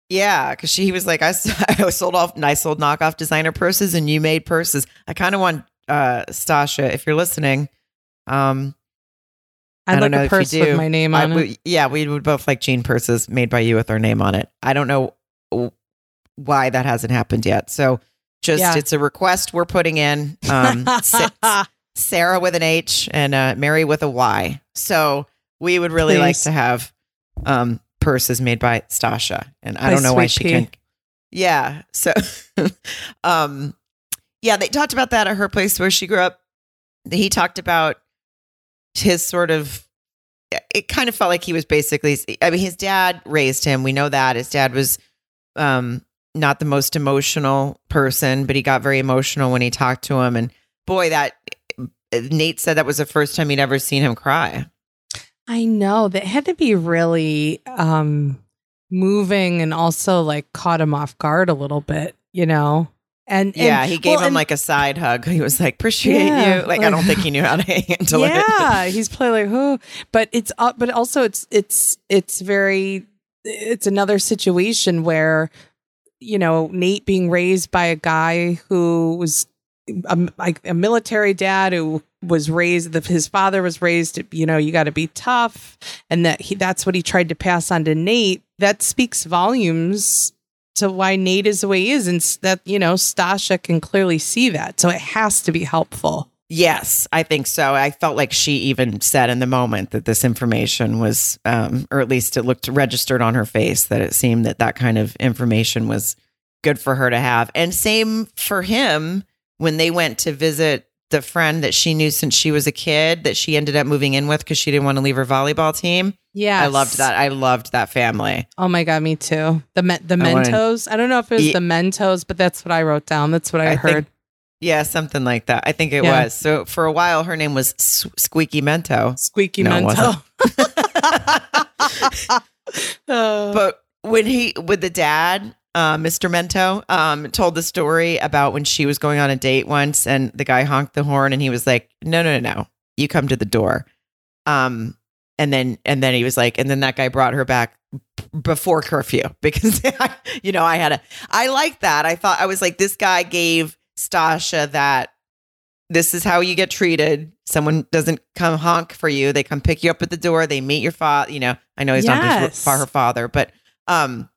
Yeah, because she was like, I, I sold off, I sold knockoff designer purses, and you made purses. I kind of want uh, Stasha, if you're listening, um, I'd I don't like know a purse if you do. with my name on it. yeah, we would both like jean purses made by you with our name on it. I don't know why that hasn't happened yet. So just yeah. it's a request we're putting in. Um, Sarah with an H and uh, Mary with a Y. So we would really Please. like to have um, purses made by Stasha, and I by don't know why she can. Yeah. So, um, yeah, they talked about that at her place where she grew up. He talked about his sort of it kind of felt like he was basically I mean his dad raised him. We know that. His dad was um not the most emotional person, but he got very emotional when he talked to him and boy that Nate said that was the first time he'd ever seen him cry. I know. That had to be really um moving and also like caught him off guard a little bit, you know. And, yeah, he gave well, him and, like a side hug. He was like, "Appreciate yeah, you." Like, like, I don't think he knew how to handle yeah, it. Yeah, he's probably like, "Who?" But it's uh, but also it's it's it's very it's another situation where you know Nate being raised by a guy who was a, like a military dad who was raised his father was raised you know you got to be tough and that he that's what he tried to pass on to Nate that speaks volumes to why Nate is the way he is, and that you know Stasha can clearly see that. So it has to be helpful. Yes, I think so. I felt like she even said in the moment that this information was, um, or at least it looked registered on her face that it seemed that that kind of information was good for her to have. And same for him when they went to visit the friend that she knew since she was a kid that she ended up moving in with because she didn't want to leave her volleyball team. Yeah, I loved that. I loved that family. Oh my god, me too. The me- the I Mentos. Wanted, I don't know if it was e- the Mentos, but that's what I wrote down. That's what I, I heard. Think, yeah, something like that. I think it yeah. was. So for a while, her name was S- Squeaky Mento. Squeaky no, Mento. Oh. but when he with the dad, uh, Mr. Mento, um, told the story about when she was going on a date once, and the guy honked the horn, and he was like, "No, no, no, no, you come to the door." Um, and then and then he was like, and then that guy brought her back before curfew because you know I had a I like that. I thought I was like, this guy gave Stasha that this is how you get treated. Someone doesn't come honk for you; they come pick you up at the door. They meet your father. You know, I know he's yes. not for her father, but um,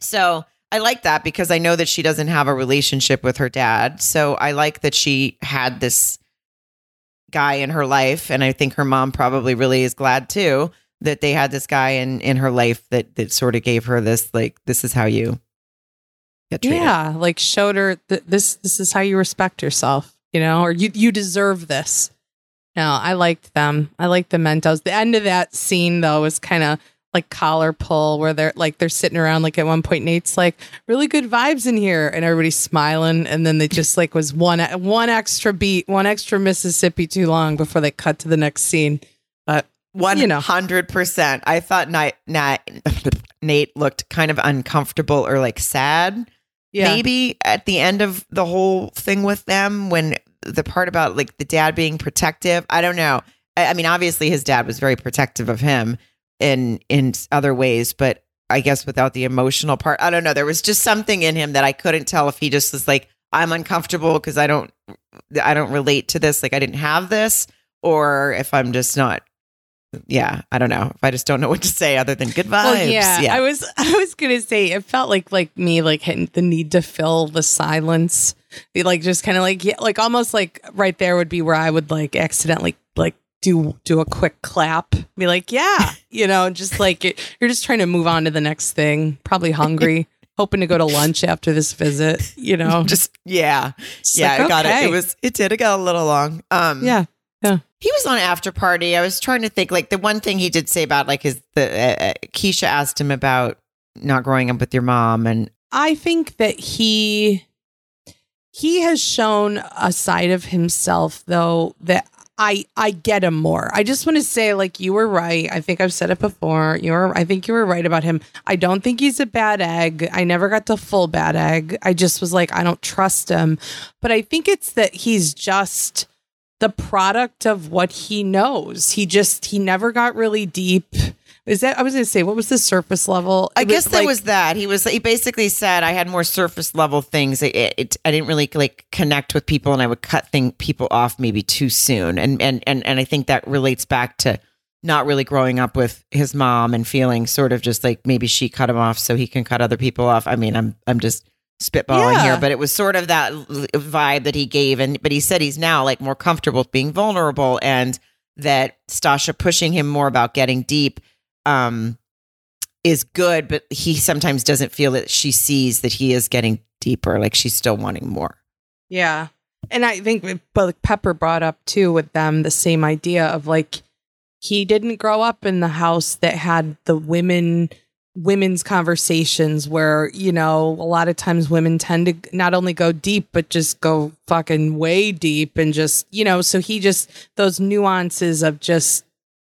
so I like that because I know that she doesn't have a relationship with her dad. So I like that she had this guy in her life. And I think her mom probably really is glad too that they had this guy in, in her life that, that sort of gave her this, like, this is how you get treated. Yeah. Like showed her that this, this is how you respect yourself, you know, or you, you deserve this. No, I liked them. I liked the Mentos. The end of that scene though was kind of like collar pull where they're like they're sitting around like at one point Nate's like really good vibes in here. And everybody's smiling. And then they just like was one one extra beat one extra Mississippi too long before they cut to the next scene. But one hundred percent. I thought Nate, Nate Nate looked kind of uncomfortable or like sad. Yeah. maybe at the end of the whole thing with them when the part about like the dad being protective I don't know. I mean obviously his dad was very protective of him in in other ways, but I guess without the emotional part. I don't know. There was just something in him that I couldn't tell if he just was like, I'm uncomfortable because I don't I don't relate to this, like I didn't have this, or if I'm just not yeah, I don't know. If I just don't know what to say other than good vibes. Well, yeah, yeah, I was I was gonna say it felt like like me like hitting the need to fill the silence. Be Like just kind of like yeah, like almost like right there would be where I would like accidentally do do a quick clap, be like, yeah, you know, just like it, you're just trying to move on to the next thing. Probably hungry, hoping to go to lunch after this visit. You know, Just yeah, Just yeah. like, I got it. It was it did. It got a little long. Um, yeah. He was on after party. I was trying to think. Like the one thing he did say about like his the uh, uh, Keshia asked him about not growing up with your mom, and I think that he he has shown a side of himself though that I I get him more. I just want to say like you were right. I think I've said it before. You were I think you were right about him. I don't think he's a bad egg. I never got the full bad egg. I just was like I don't trust him. But I think it's that he's just the product of what he knows. He just he never got really deep. Is that I was going to say what was the surface level? I It guess that like- was that. He was he basically said I had more surface level things. It, it, I didn't really like connect with people, and I would cut thing people off maybe too soon. And and and and I think that relates back to not really growing up with his mom and feeling sort of just like maybe she cut him off so he can cut other people off. I mean, I'm I'm just spitballing Yeah. here, but it was sort of that vibe that he gave. And but he said he's now like more comfortable with being vulnerable, and that Stacia pushing him more about getting deep. Um, is good, but he sometimes doesn't feel that she sees that he is getting deeper, like she's still wanting more. Yeah. And I think but Pepper brought up too with them the same idea of like he didn't grow up in the house that had the women women's conversations where, you know, a lot of times women tend to not only go deep but just go fucking way deep and just, you know, so he just those nuances of just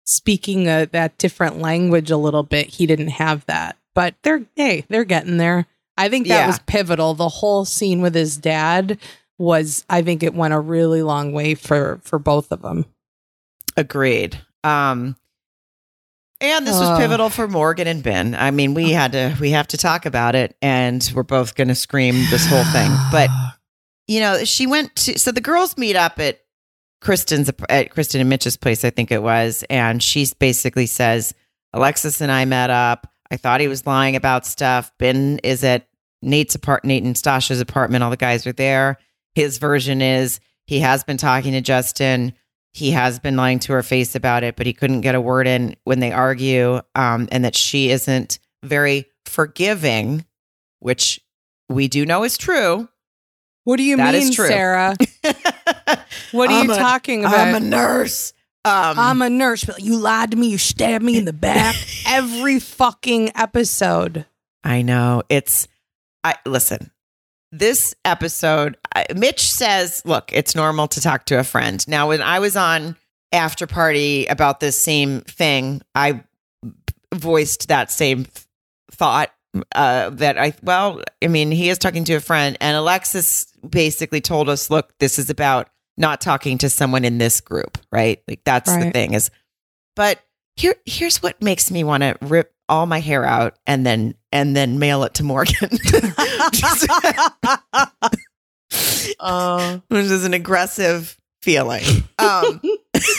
speaking a, that different language a little bit, he didn't have that. But they're hey, they're getting there. I think that Yeah. was pivotal. The whole scene with his dad was I think it went a really long way for for both of them. Agreed. Um, and this was pivotal for Morgan and Binh. I mean, we had to we have to talk about it, and we're both going to scream this whole thing. But you know, she went to so the girls meet up at Kristen's at Kristen and Mitch's place, I think it was, and she basically says, Alexis and I met up. I thought he was lying about stuff. Binh is at Nate's apartment, Nate and Stacia's apartment. All the guys are there. His version is he has been talking to Justin. He has been lying to her face about it, but he couldn't get a word in when they argue, um, and that she isn't very forgiving, which we do know is true. what do you That mean, is true. Sarah? What are I'm you a- talking about? I'm a nurse. Um, I'm a nurse. But you lied to me. You stabbed me in the back. Every fucking episode. I know it's. I listen. This episode, I, Mitch says, "Look, it's normal to talk to a friend." Now, when I was on after party about this same thing, I voiced that same thought. Uh, that I well, I mean, he is talking to a friend, and Alexis basically told us, "Look, this is about not talking to someone in this group, right? Like that's the thing is." But here, here's what makes me want to rip all my hair out and then and then mail it to Morgan, Uh, which is an aggressive feeling. Um,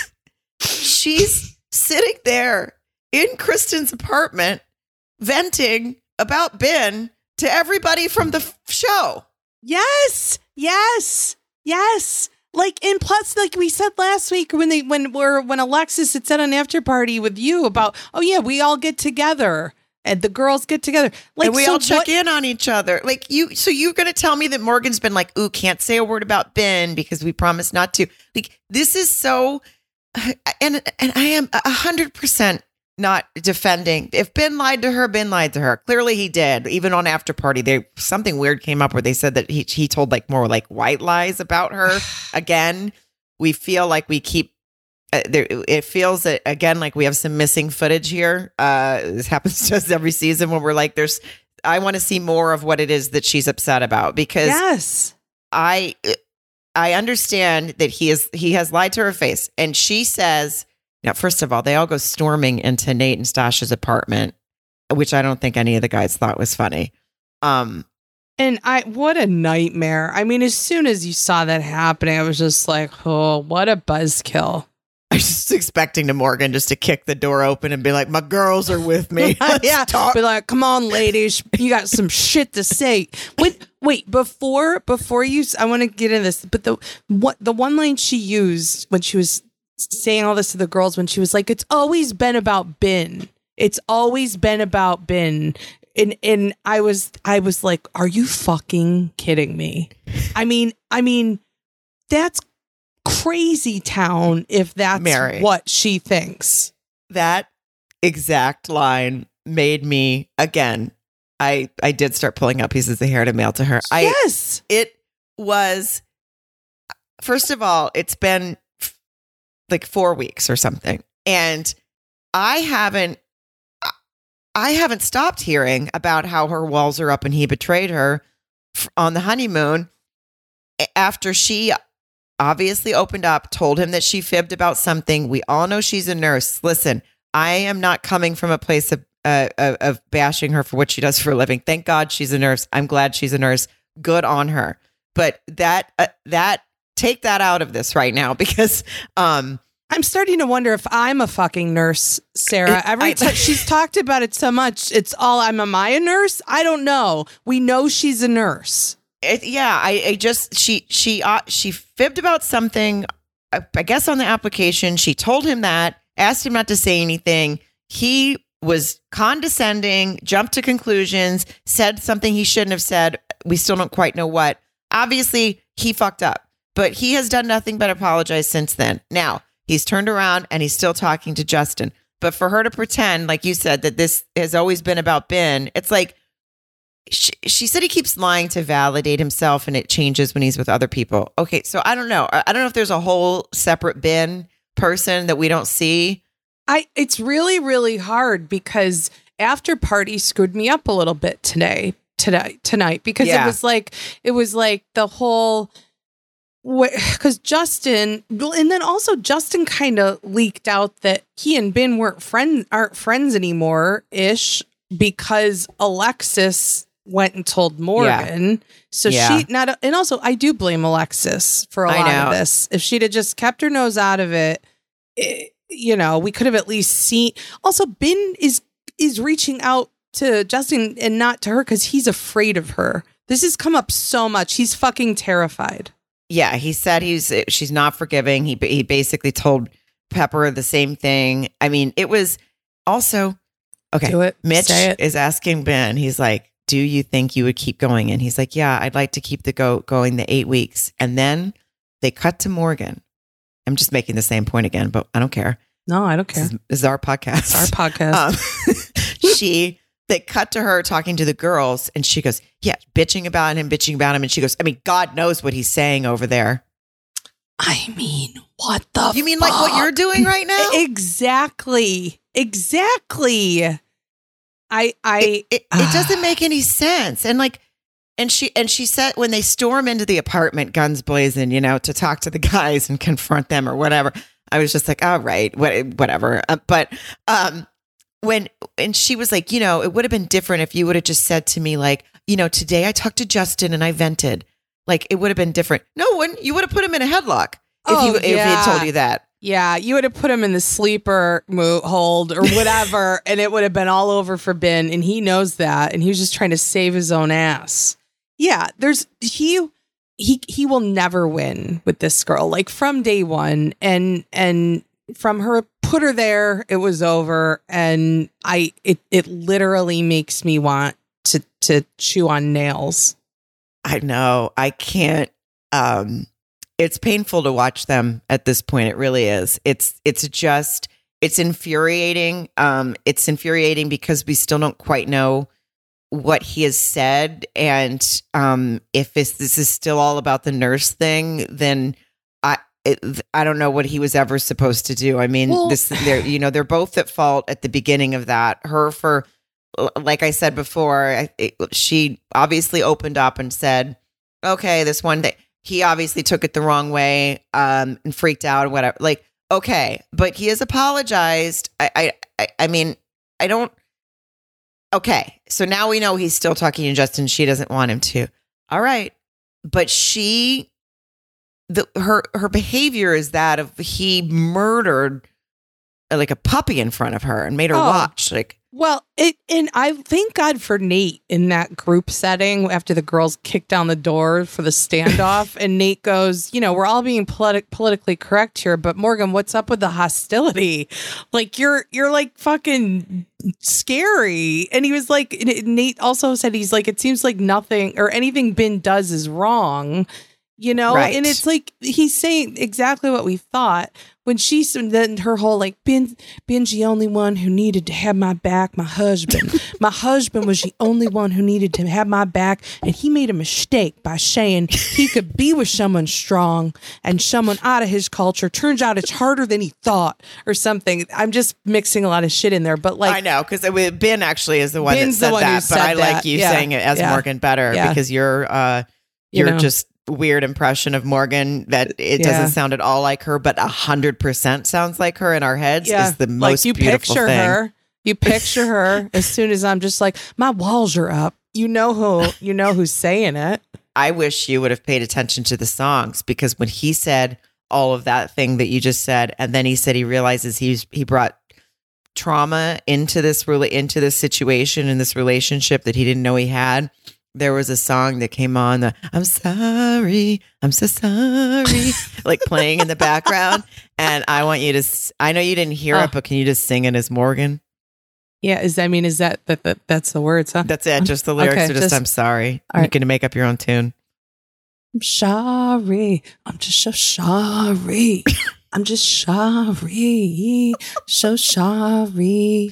she's sitting there in Kristen's apartment, venting about Binh to everybody from the f- show. yes, yes, yes. Like and plus, like we said last week when they when we're when Alexis had said on after party with you about oh yeah we all get together and the girls get together like and we so all check what- in on each other. Like you, so you're going to tell me that Morgan's been like, "Ooh, can't say a word about Binh because we promised not to." Like this is so, and and I am a hundred percent not defending. If Binh lied to her, Binh lied to her. Clearly, he did. Even on after party, they something weird came up where they said that he he told like more like white lies about her. Again, we feel like we keep uh, there, it feels that again like we have some missing footage here. Uh, this happens to us every season when we're like, "There's." I want to see more of what it is that she's upset about because yes I I understand that he is he has lied to her face, and she says. Now, first of all, they all go storming into Nate and Stacia's apartment, which I don't think any of the guys thought was funny. Um, And I, what a nightmare. I mean, as soon as you saw that happening, I was just like, oh, what a buzzkill. I was just expecting to Morgan just to kick the door open and be like, "My girls are with me." Yeah. talk." Be like, come on, ladies. You got some shit to say. Wait, wait, before, before you, I want to get into this, but the, what, the one line she used when she was saying all this to the girls when she was like, "It's always been about Binh. It's always been about Binh." And and I was I was like, "Are you fucking kidding me?" I mean, I mean, that's crazy town if that's Mary. what she thinks. that exact line made me again. I I did start pulling out pieces of hair to mail to her. I yes. it was first of all, it's been like 4 weeks or something. And I haven't I haven't stopped hearing about how her walls are up and he betrayed her on the honeymoon after she obviously opened up, told him that she fibbed about something. We all know she's a nurse. Listen, I am not coming from a place of uh, of bashing her for what she does for a living. Thank God she's a nurse. I'm glad she's a nurse. Good on her. But that uh, that take that out of this right now because um I'm starting to wonder if I'm a fucking nurse, Sarah. Every time she's talked about it so much, it's all I'm. Am I a nurse? I don't know. We know she's a nurse. it, yeah, I, I just she she uh, she fibbed about something. I, I guess on the application, she told him that, asked him not to say anything. He was condescending, jumped to conclusions, said something he shouldn't have said. We still don't quite know what. Obviously, he fucked up, but he has done nothing but apologize since then. Now he's turned around and he's still talking to Justin. But for her to pretend, like you said, that this has always been about Binh, it's like she, she said he keeps lying to validate himself and it changes when he's with other people. Okay, so I don't know. I don't know if there's a whole separate Binh person that we don't see. I. It's really, really hard because after party screwed me up a little bit today, today, tonight because Yeah. it was like it was like the whole. Because Justin, well, and then also Justin kind of leaked out that he and Binh weren't friends, aren't friends anymore, ish, because Alexis went and told Morgan. So Yeah. she not, and also I do blame Alexis for a I lot know. of this. If she'd have just kept her nose out of it, it- you know, we could have at least seen. Also, Binh is is reaching out to Justin and not to her because he's afraid of her. This has come up so much. He's fucking terrified. Yeah, he said he's she's not forgiving. He he basically told Pepper the same thing. I mean, it was also okay. Do it. Mitch it. is asking Binh. He's like, "Do you think you would keep going?" And he's like, "Yeah, I'd like to keep the go going the eight weeks." And then they cut to Morgan. I'm just making the same point again, but I don't care. No, I don't This care. is, this is our podcast. It's our podcast. um, she they cut to her talking to the girls and she goes yeah bitching about him bitching about him and she goes i mean god knows what he's saying over there I mean, what the? you mean like what you're doing right now Exactly. Exactly. I I it, it, it doesn't make any sense and like and she and she said when they storm into the apartment guns blazing you know to talk to the guys and confront them or whatever i was just like all right what, whatever uh, but um when and she was like you know it would have been different if you would have just said to me like you know today i talked to justin and i vented. Like it would have been different. No one you would have put him in a headlock if Oh, you if he had told you that. Yeah, you would have put him in the sleeper mo- hold or whatever, and it would have been all over for Binh, and he knows that, and he was just trying to save his own ass. Yeah, there's he he he will never win with this girl, like from day one, and and from her put her there, it was over, and I it it literally makes me want to to chew on nails. I know. I can't um it's painful to watch them at this point. It really is. It's it's just it's infuriating. Um it's infuriating because we still don't quite know what he has said and um if this this is still all about the nurse thing then it, I don't know what he was ever supposed to do. I mean, Well- this they're you know they're both at fault at the beginning of that. Her for like I said before, I, it, she obviously opened up and said, "Okay, this one day." He obviously took it the wrong way um, and freaked out and whatever. Like, okay, but he has apologized. I, I, I, I mean, I don't. Okay, so now we know he's still talking to Justin. She doesn't want him to. All right, but she, the her her behavior is that of he murdered uh, like a puppy in front of her and made her Oh. watch. Like, Well, it and I thank God for Nate in that group setting after the girls kick down the door for the standoff, and Nate goes, "You know, we're all being politi- politically correct here, but Morgan, what's up with the hostility? Like you're you're like fucking scary." And he was like, Nate also said he's like, it seems like nothing or anything Binh does is wrong. You know, Right. and it's like he's saying exactly what we thought when she then her whole like Binh Binh's the only one who needed to have my back. My husband, my husband was the only one who needed to have my back, and he made a mistake by saying he could be with someone strong and someone out of his culture. Turns out it's harder than he thought, or something. I'm just mixing a lot of shit in there, but like I know because Binh actually is the one Binh's that said one that, but I like that. you Yeah. saying it as Yeah. Morgan better Yeah. because your uh, You your know. just weird impression of Morgan that it Yeah. doesn't sound at all like her, but a hundred percent sounds like her in our heads yeah, is the most like you beautiful picture thing. her. You picture her as soon as I'm just like my walls are up. You know who you know who's saying it. I wish you would have paid attention to the songs because when he said all of that thing that you just said, and then he said he realizes he's he brought trauma into this really into this situation in this relationship that he didn't know he had. There was a song that came on the I'm sorry, I'm so sorry, like playing in the background. And I want you to, I know you didn't hear Oh. it, but can you just sing it as Morgan? Yeah, is I mean, is that that, that that's the words, huh? That's it. Just the lyrics Okay, are just, just- I'm sorry. all You right. can make up your own tune. I'm sorry. I'm just so sorry. I'm just sorry. So sorry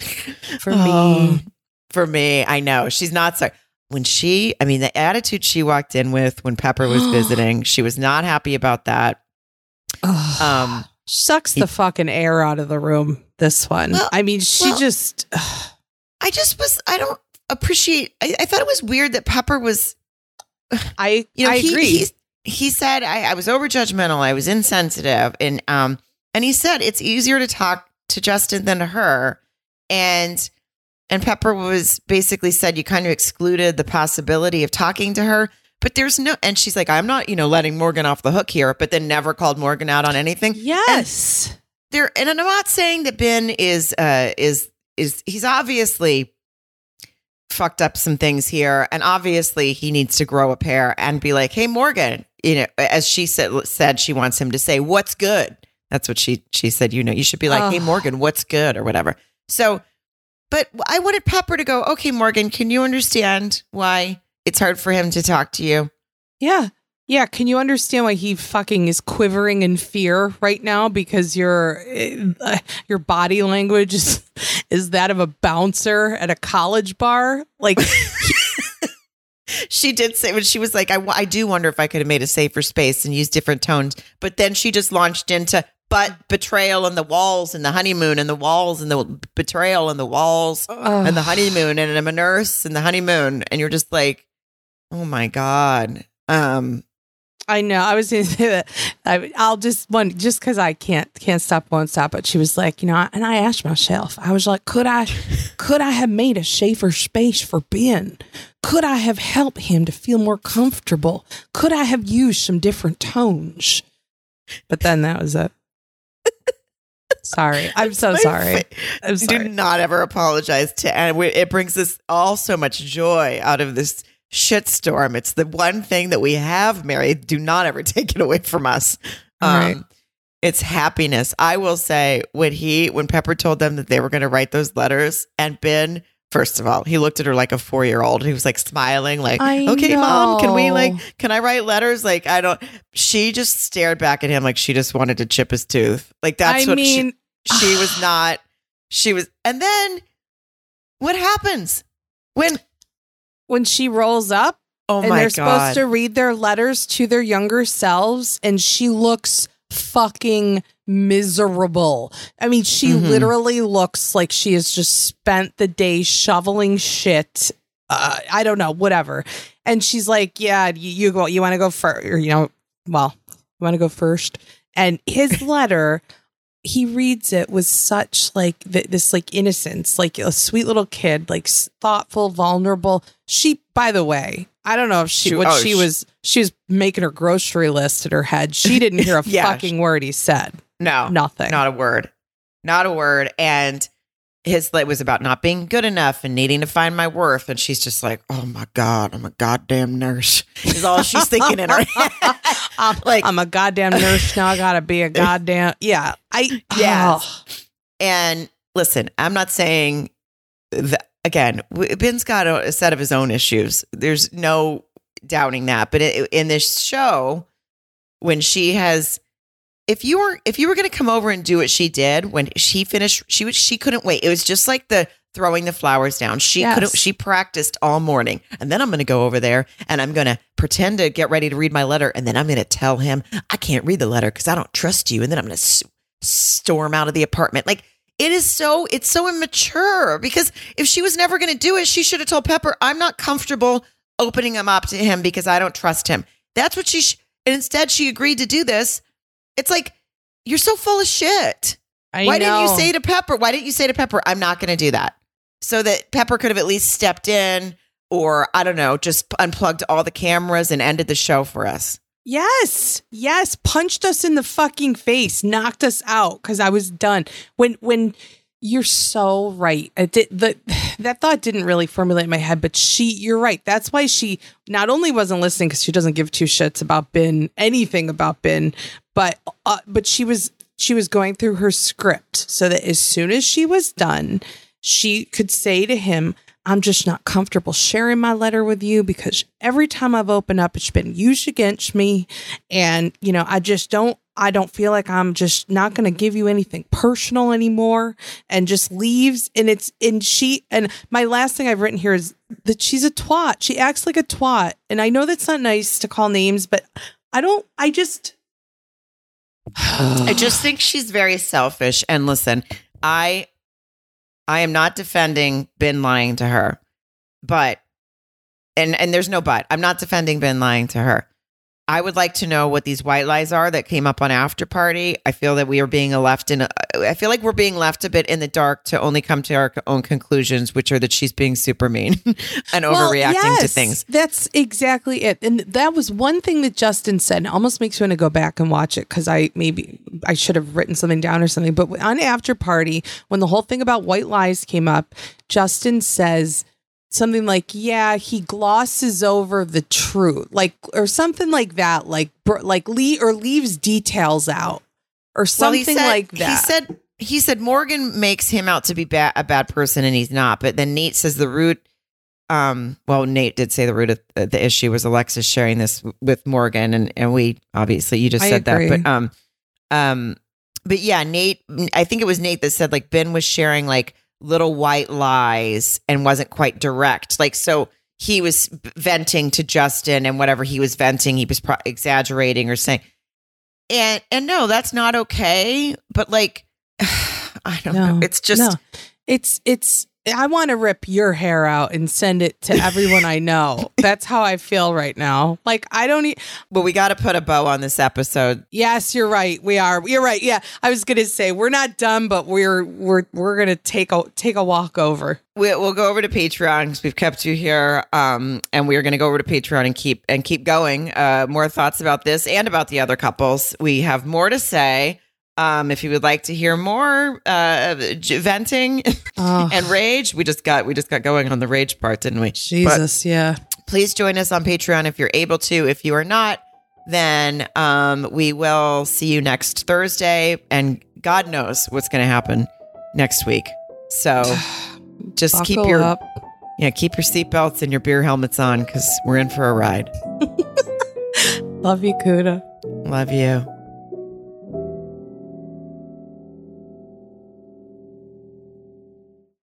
for Oh, me. For me, I know she's not sorry. When she, I mean, the attitude she walked in with when Pepper was visiting, she was not happy about that. Ugh. Um, Sucks he- the fucking air out of the room. This one. Well- I mean, she well- just. I just was, I don't appreciate. I, I thought it was weird that Pepper was, I you know, I he, agree. He, he said I, I was over judgmental. I was insensitive, and um, and he said it's easier to talk to Justin than to her, and and Pepper was basically said you kind of excluded the possibility of talking to her. But there's no, and she's like, I'm not, you know, letting Morgan off the hook here, but then never called Morgan out on anything. yes. There, and I'm not saying that Binh is, uh, is, is, he's obviously fucked up some things here, and obviously he needs to grow a pair and be like, hey, Morgan, you know, as she said, said she wants him to say, what's good. That's what she she said. You know, you should be like, hey, Morgan, what's good or whatever. So, but I wanted Pepper to go, okay, Morgan, can you understand why it's hard for him to talk to you? Yeah. Yeah. Can you understand why he fucking is quivering in fear right now? Because your uh, your body language is is that of a bouncer at a college bar. Like, She did say when she was like, I, I do wonder if I could have made a safer space and used different tones. But then she just launched into but betrayal and the walls and the honeymoon and the walls and the betrayal and the walls and the honeymoon and I'm a nurse and the honeymoon. And you're just like, oh my God. Um, I know. I was going to say that. I, I'll just one just because I can't can't stop, won't stop. But she was like, you know, and I asked myself, I was like, could I, could I have made a safer space for Binh? Could I have helped him to feel more comfortable? Could I have used some different tones? But then that was it. Sorry, I'm so sorry. I'm sorry. Do not ever apologize to, and it brings us all so much joy out of this shitstorm. It's the one thing that we have, Mary. Do not ever take it away from us. Um, Right. It's happiness. I will say when he, when Pepper told them that they were going to write those letters, and Binh, first of all, he looked at her like a four year old. He was like smiling, like, I "Okay, mom, can we like, can I write letters?" Like, I don't. She just stared back at him like she just wanted to chip his tooth. Like that's I what mean, she was not she was and then what happens when when she rolls up oh and my they're god. supposed to read their letters to their younger selves and she looks fucking miserable. I mean she Mhm. literally looks like she has just spent the day shoveling shit uh, i don't know whatever. And she's like yeah you, you go you want to go first or you know well you want to go first? And his letter he reads it with such like th- this like innocence like a sweet little kid like s- thoughtful vulnerable. She by the way i don't know if she, She- what oh, she sh- was she was making her grocery list in her head. She didn't hear a Yeah, fucking word he said. No. Nothing. Not a word. Not a word. And his it was about not being good enough and needing to find my worth. And she's just like, oh my God, I'm a goddamn nurse. Is all she's thinking in her head. I'm, Like- I'm a goddamn nurse now. I gotta be a goddamn yeah. I Yes. oh. And listen, I'm not saying that again. Binh's got a, a set of his own issues. There's no doubting that. But in this show, when she has, if you were if you were going to come over and do what she did when she finished, she was she couldn't wait. It was just like the throwing the flowers down. She Yes. couldn't. She practiced all morning, and then I'm going to go over there and I'm going to pretend to get ready to read my letter, and then I'm going to tell him I can't read the letter because I don't trust you, and then I'm going to s- storm out of the apartment. Like it is so it's so immature because if she was never going to do it, she should have told Pepper, "I'm not comfortable opening him up to him because I don't trust him." That's what she. Sh- and instead, she agreed to do this. It's like you're so full of shit. I Why didn't you say to Pepper? Why didn't you say to Pepper, "I'm not going to do that," so that Pepper could have at least stepped in, or I don't know, just unplugged all the cameras and ended the show for us. Yes, yes, punched us in the fucking face, knocked us out because I was done. When when you're so right, I did, the that thought didn't really formulate in my head, but she, you're right. That's why she not only wasn't listening because she doesn't give two shits about Binh, anything about Binh, but uh, but she was she was going through her script so that as soon as she was done, she could say to him. I'm just not comfortable sharing my letter with you because every time I've opened up, it's been used against me. And, you know, I just don't, I don't feel like I'm just not going to give you anything personal anymore and just leaves. And it's, and she, and my last thing I've written here is that she's a twat. She acts like a twat. And I know that's not nice to call names, but I don't, I just, I just think she's very selfish. And listen, I I am not defending Binh lying to her, but and and there's no but. I'm not defending Binh lying to her. I would like to know what these white lies are that came up on after party. I feel that we are being left in. A, I feel like we're being left a bit in the dark to only come to our own conclusions, which are that she's being super mean and Well, overreacting to things. That's exactly it. And that was one thing that Justin said. It almost makes me want to go back and watch it because I maybe I should have written something down or something. But on After Party, when the whole thing about white lies came up, Justin says something like, "Yeah, he glosses over the truth," like or something like that, like br- like Lee or leaves details out or something he said, like that. He said he said Morgan makes him out to be ba- a bad person and he's not. But then Nate says the root. Um, well, Nate did say the root of the, the issue was Alexis sharing this with Morgan, and and we obviously you just I said agree. that, but um, um, but yeah, Nate. I think it was Nate that said like Binh was sharing like little white lies and wasn't quite direct, like so. He was venting to Justin, and whatever he was venting, he was pro- exaggerating or saying, and and no, that's not okay. But like, I don't know. It's just no. It's it's I want to rip your hair out and send it to everyone I know. That's how I feel right now. Like I don't e- But we got to put a bow on this episode. Yes, you're right. We are. You're right. Yeah. I was going to say we're not done, but we're we're we're going to take a take a walk over. We, we'll go over to Patreon because we've kept you here, um, and we are going to go over to Patreon and keep and keep going. Uh, more thoughts about this and about the other couples. We have more to say. Um, if you would like to hear more uh, venting Oh, and rage, we just got we just got going on the rage part, didn't we? But Jesus, yeah. please join us on Patreon if you're able to. If you are not, then um, we will see you next Thursday, and God knows what's going to happen next week. So just keep your up. yeah keep your seatbelts and your beer helmets on because we're in for a ride. Love you, Kuda. Love you.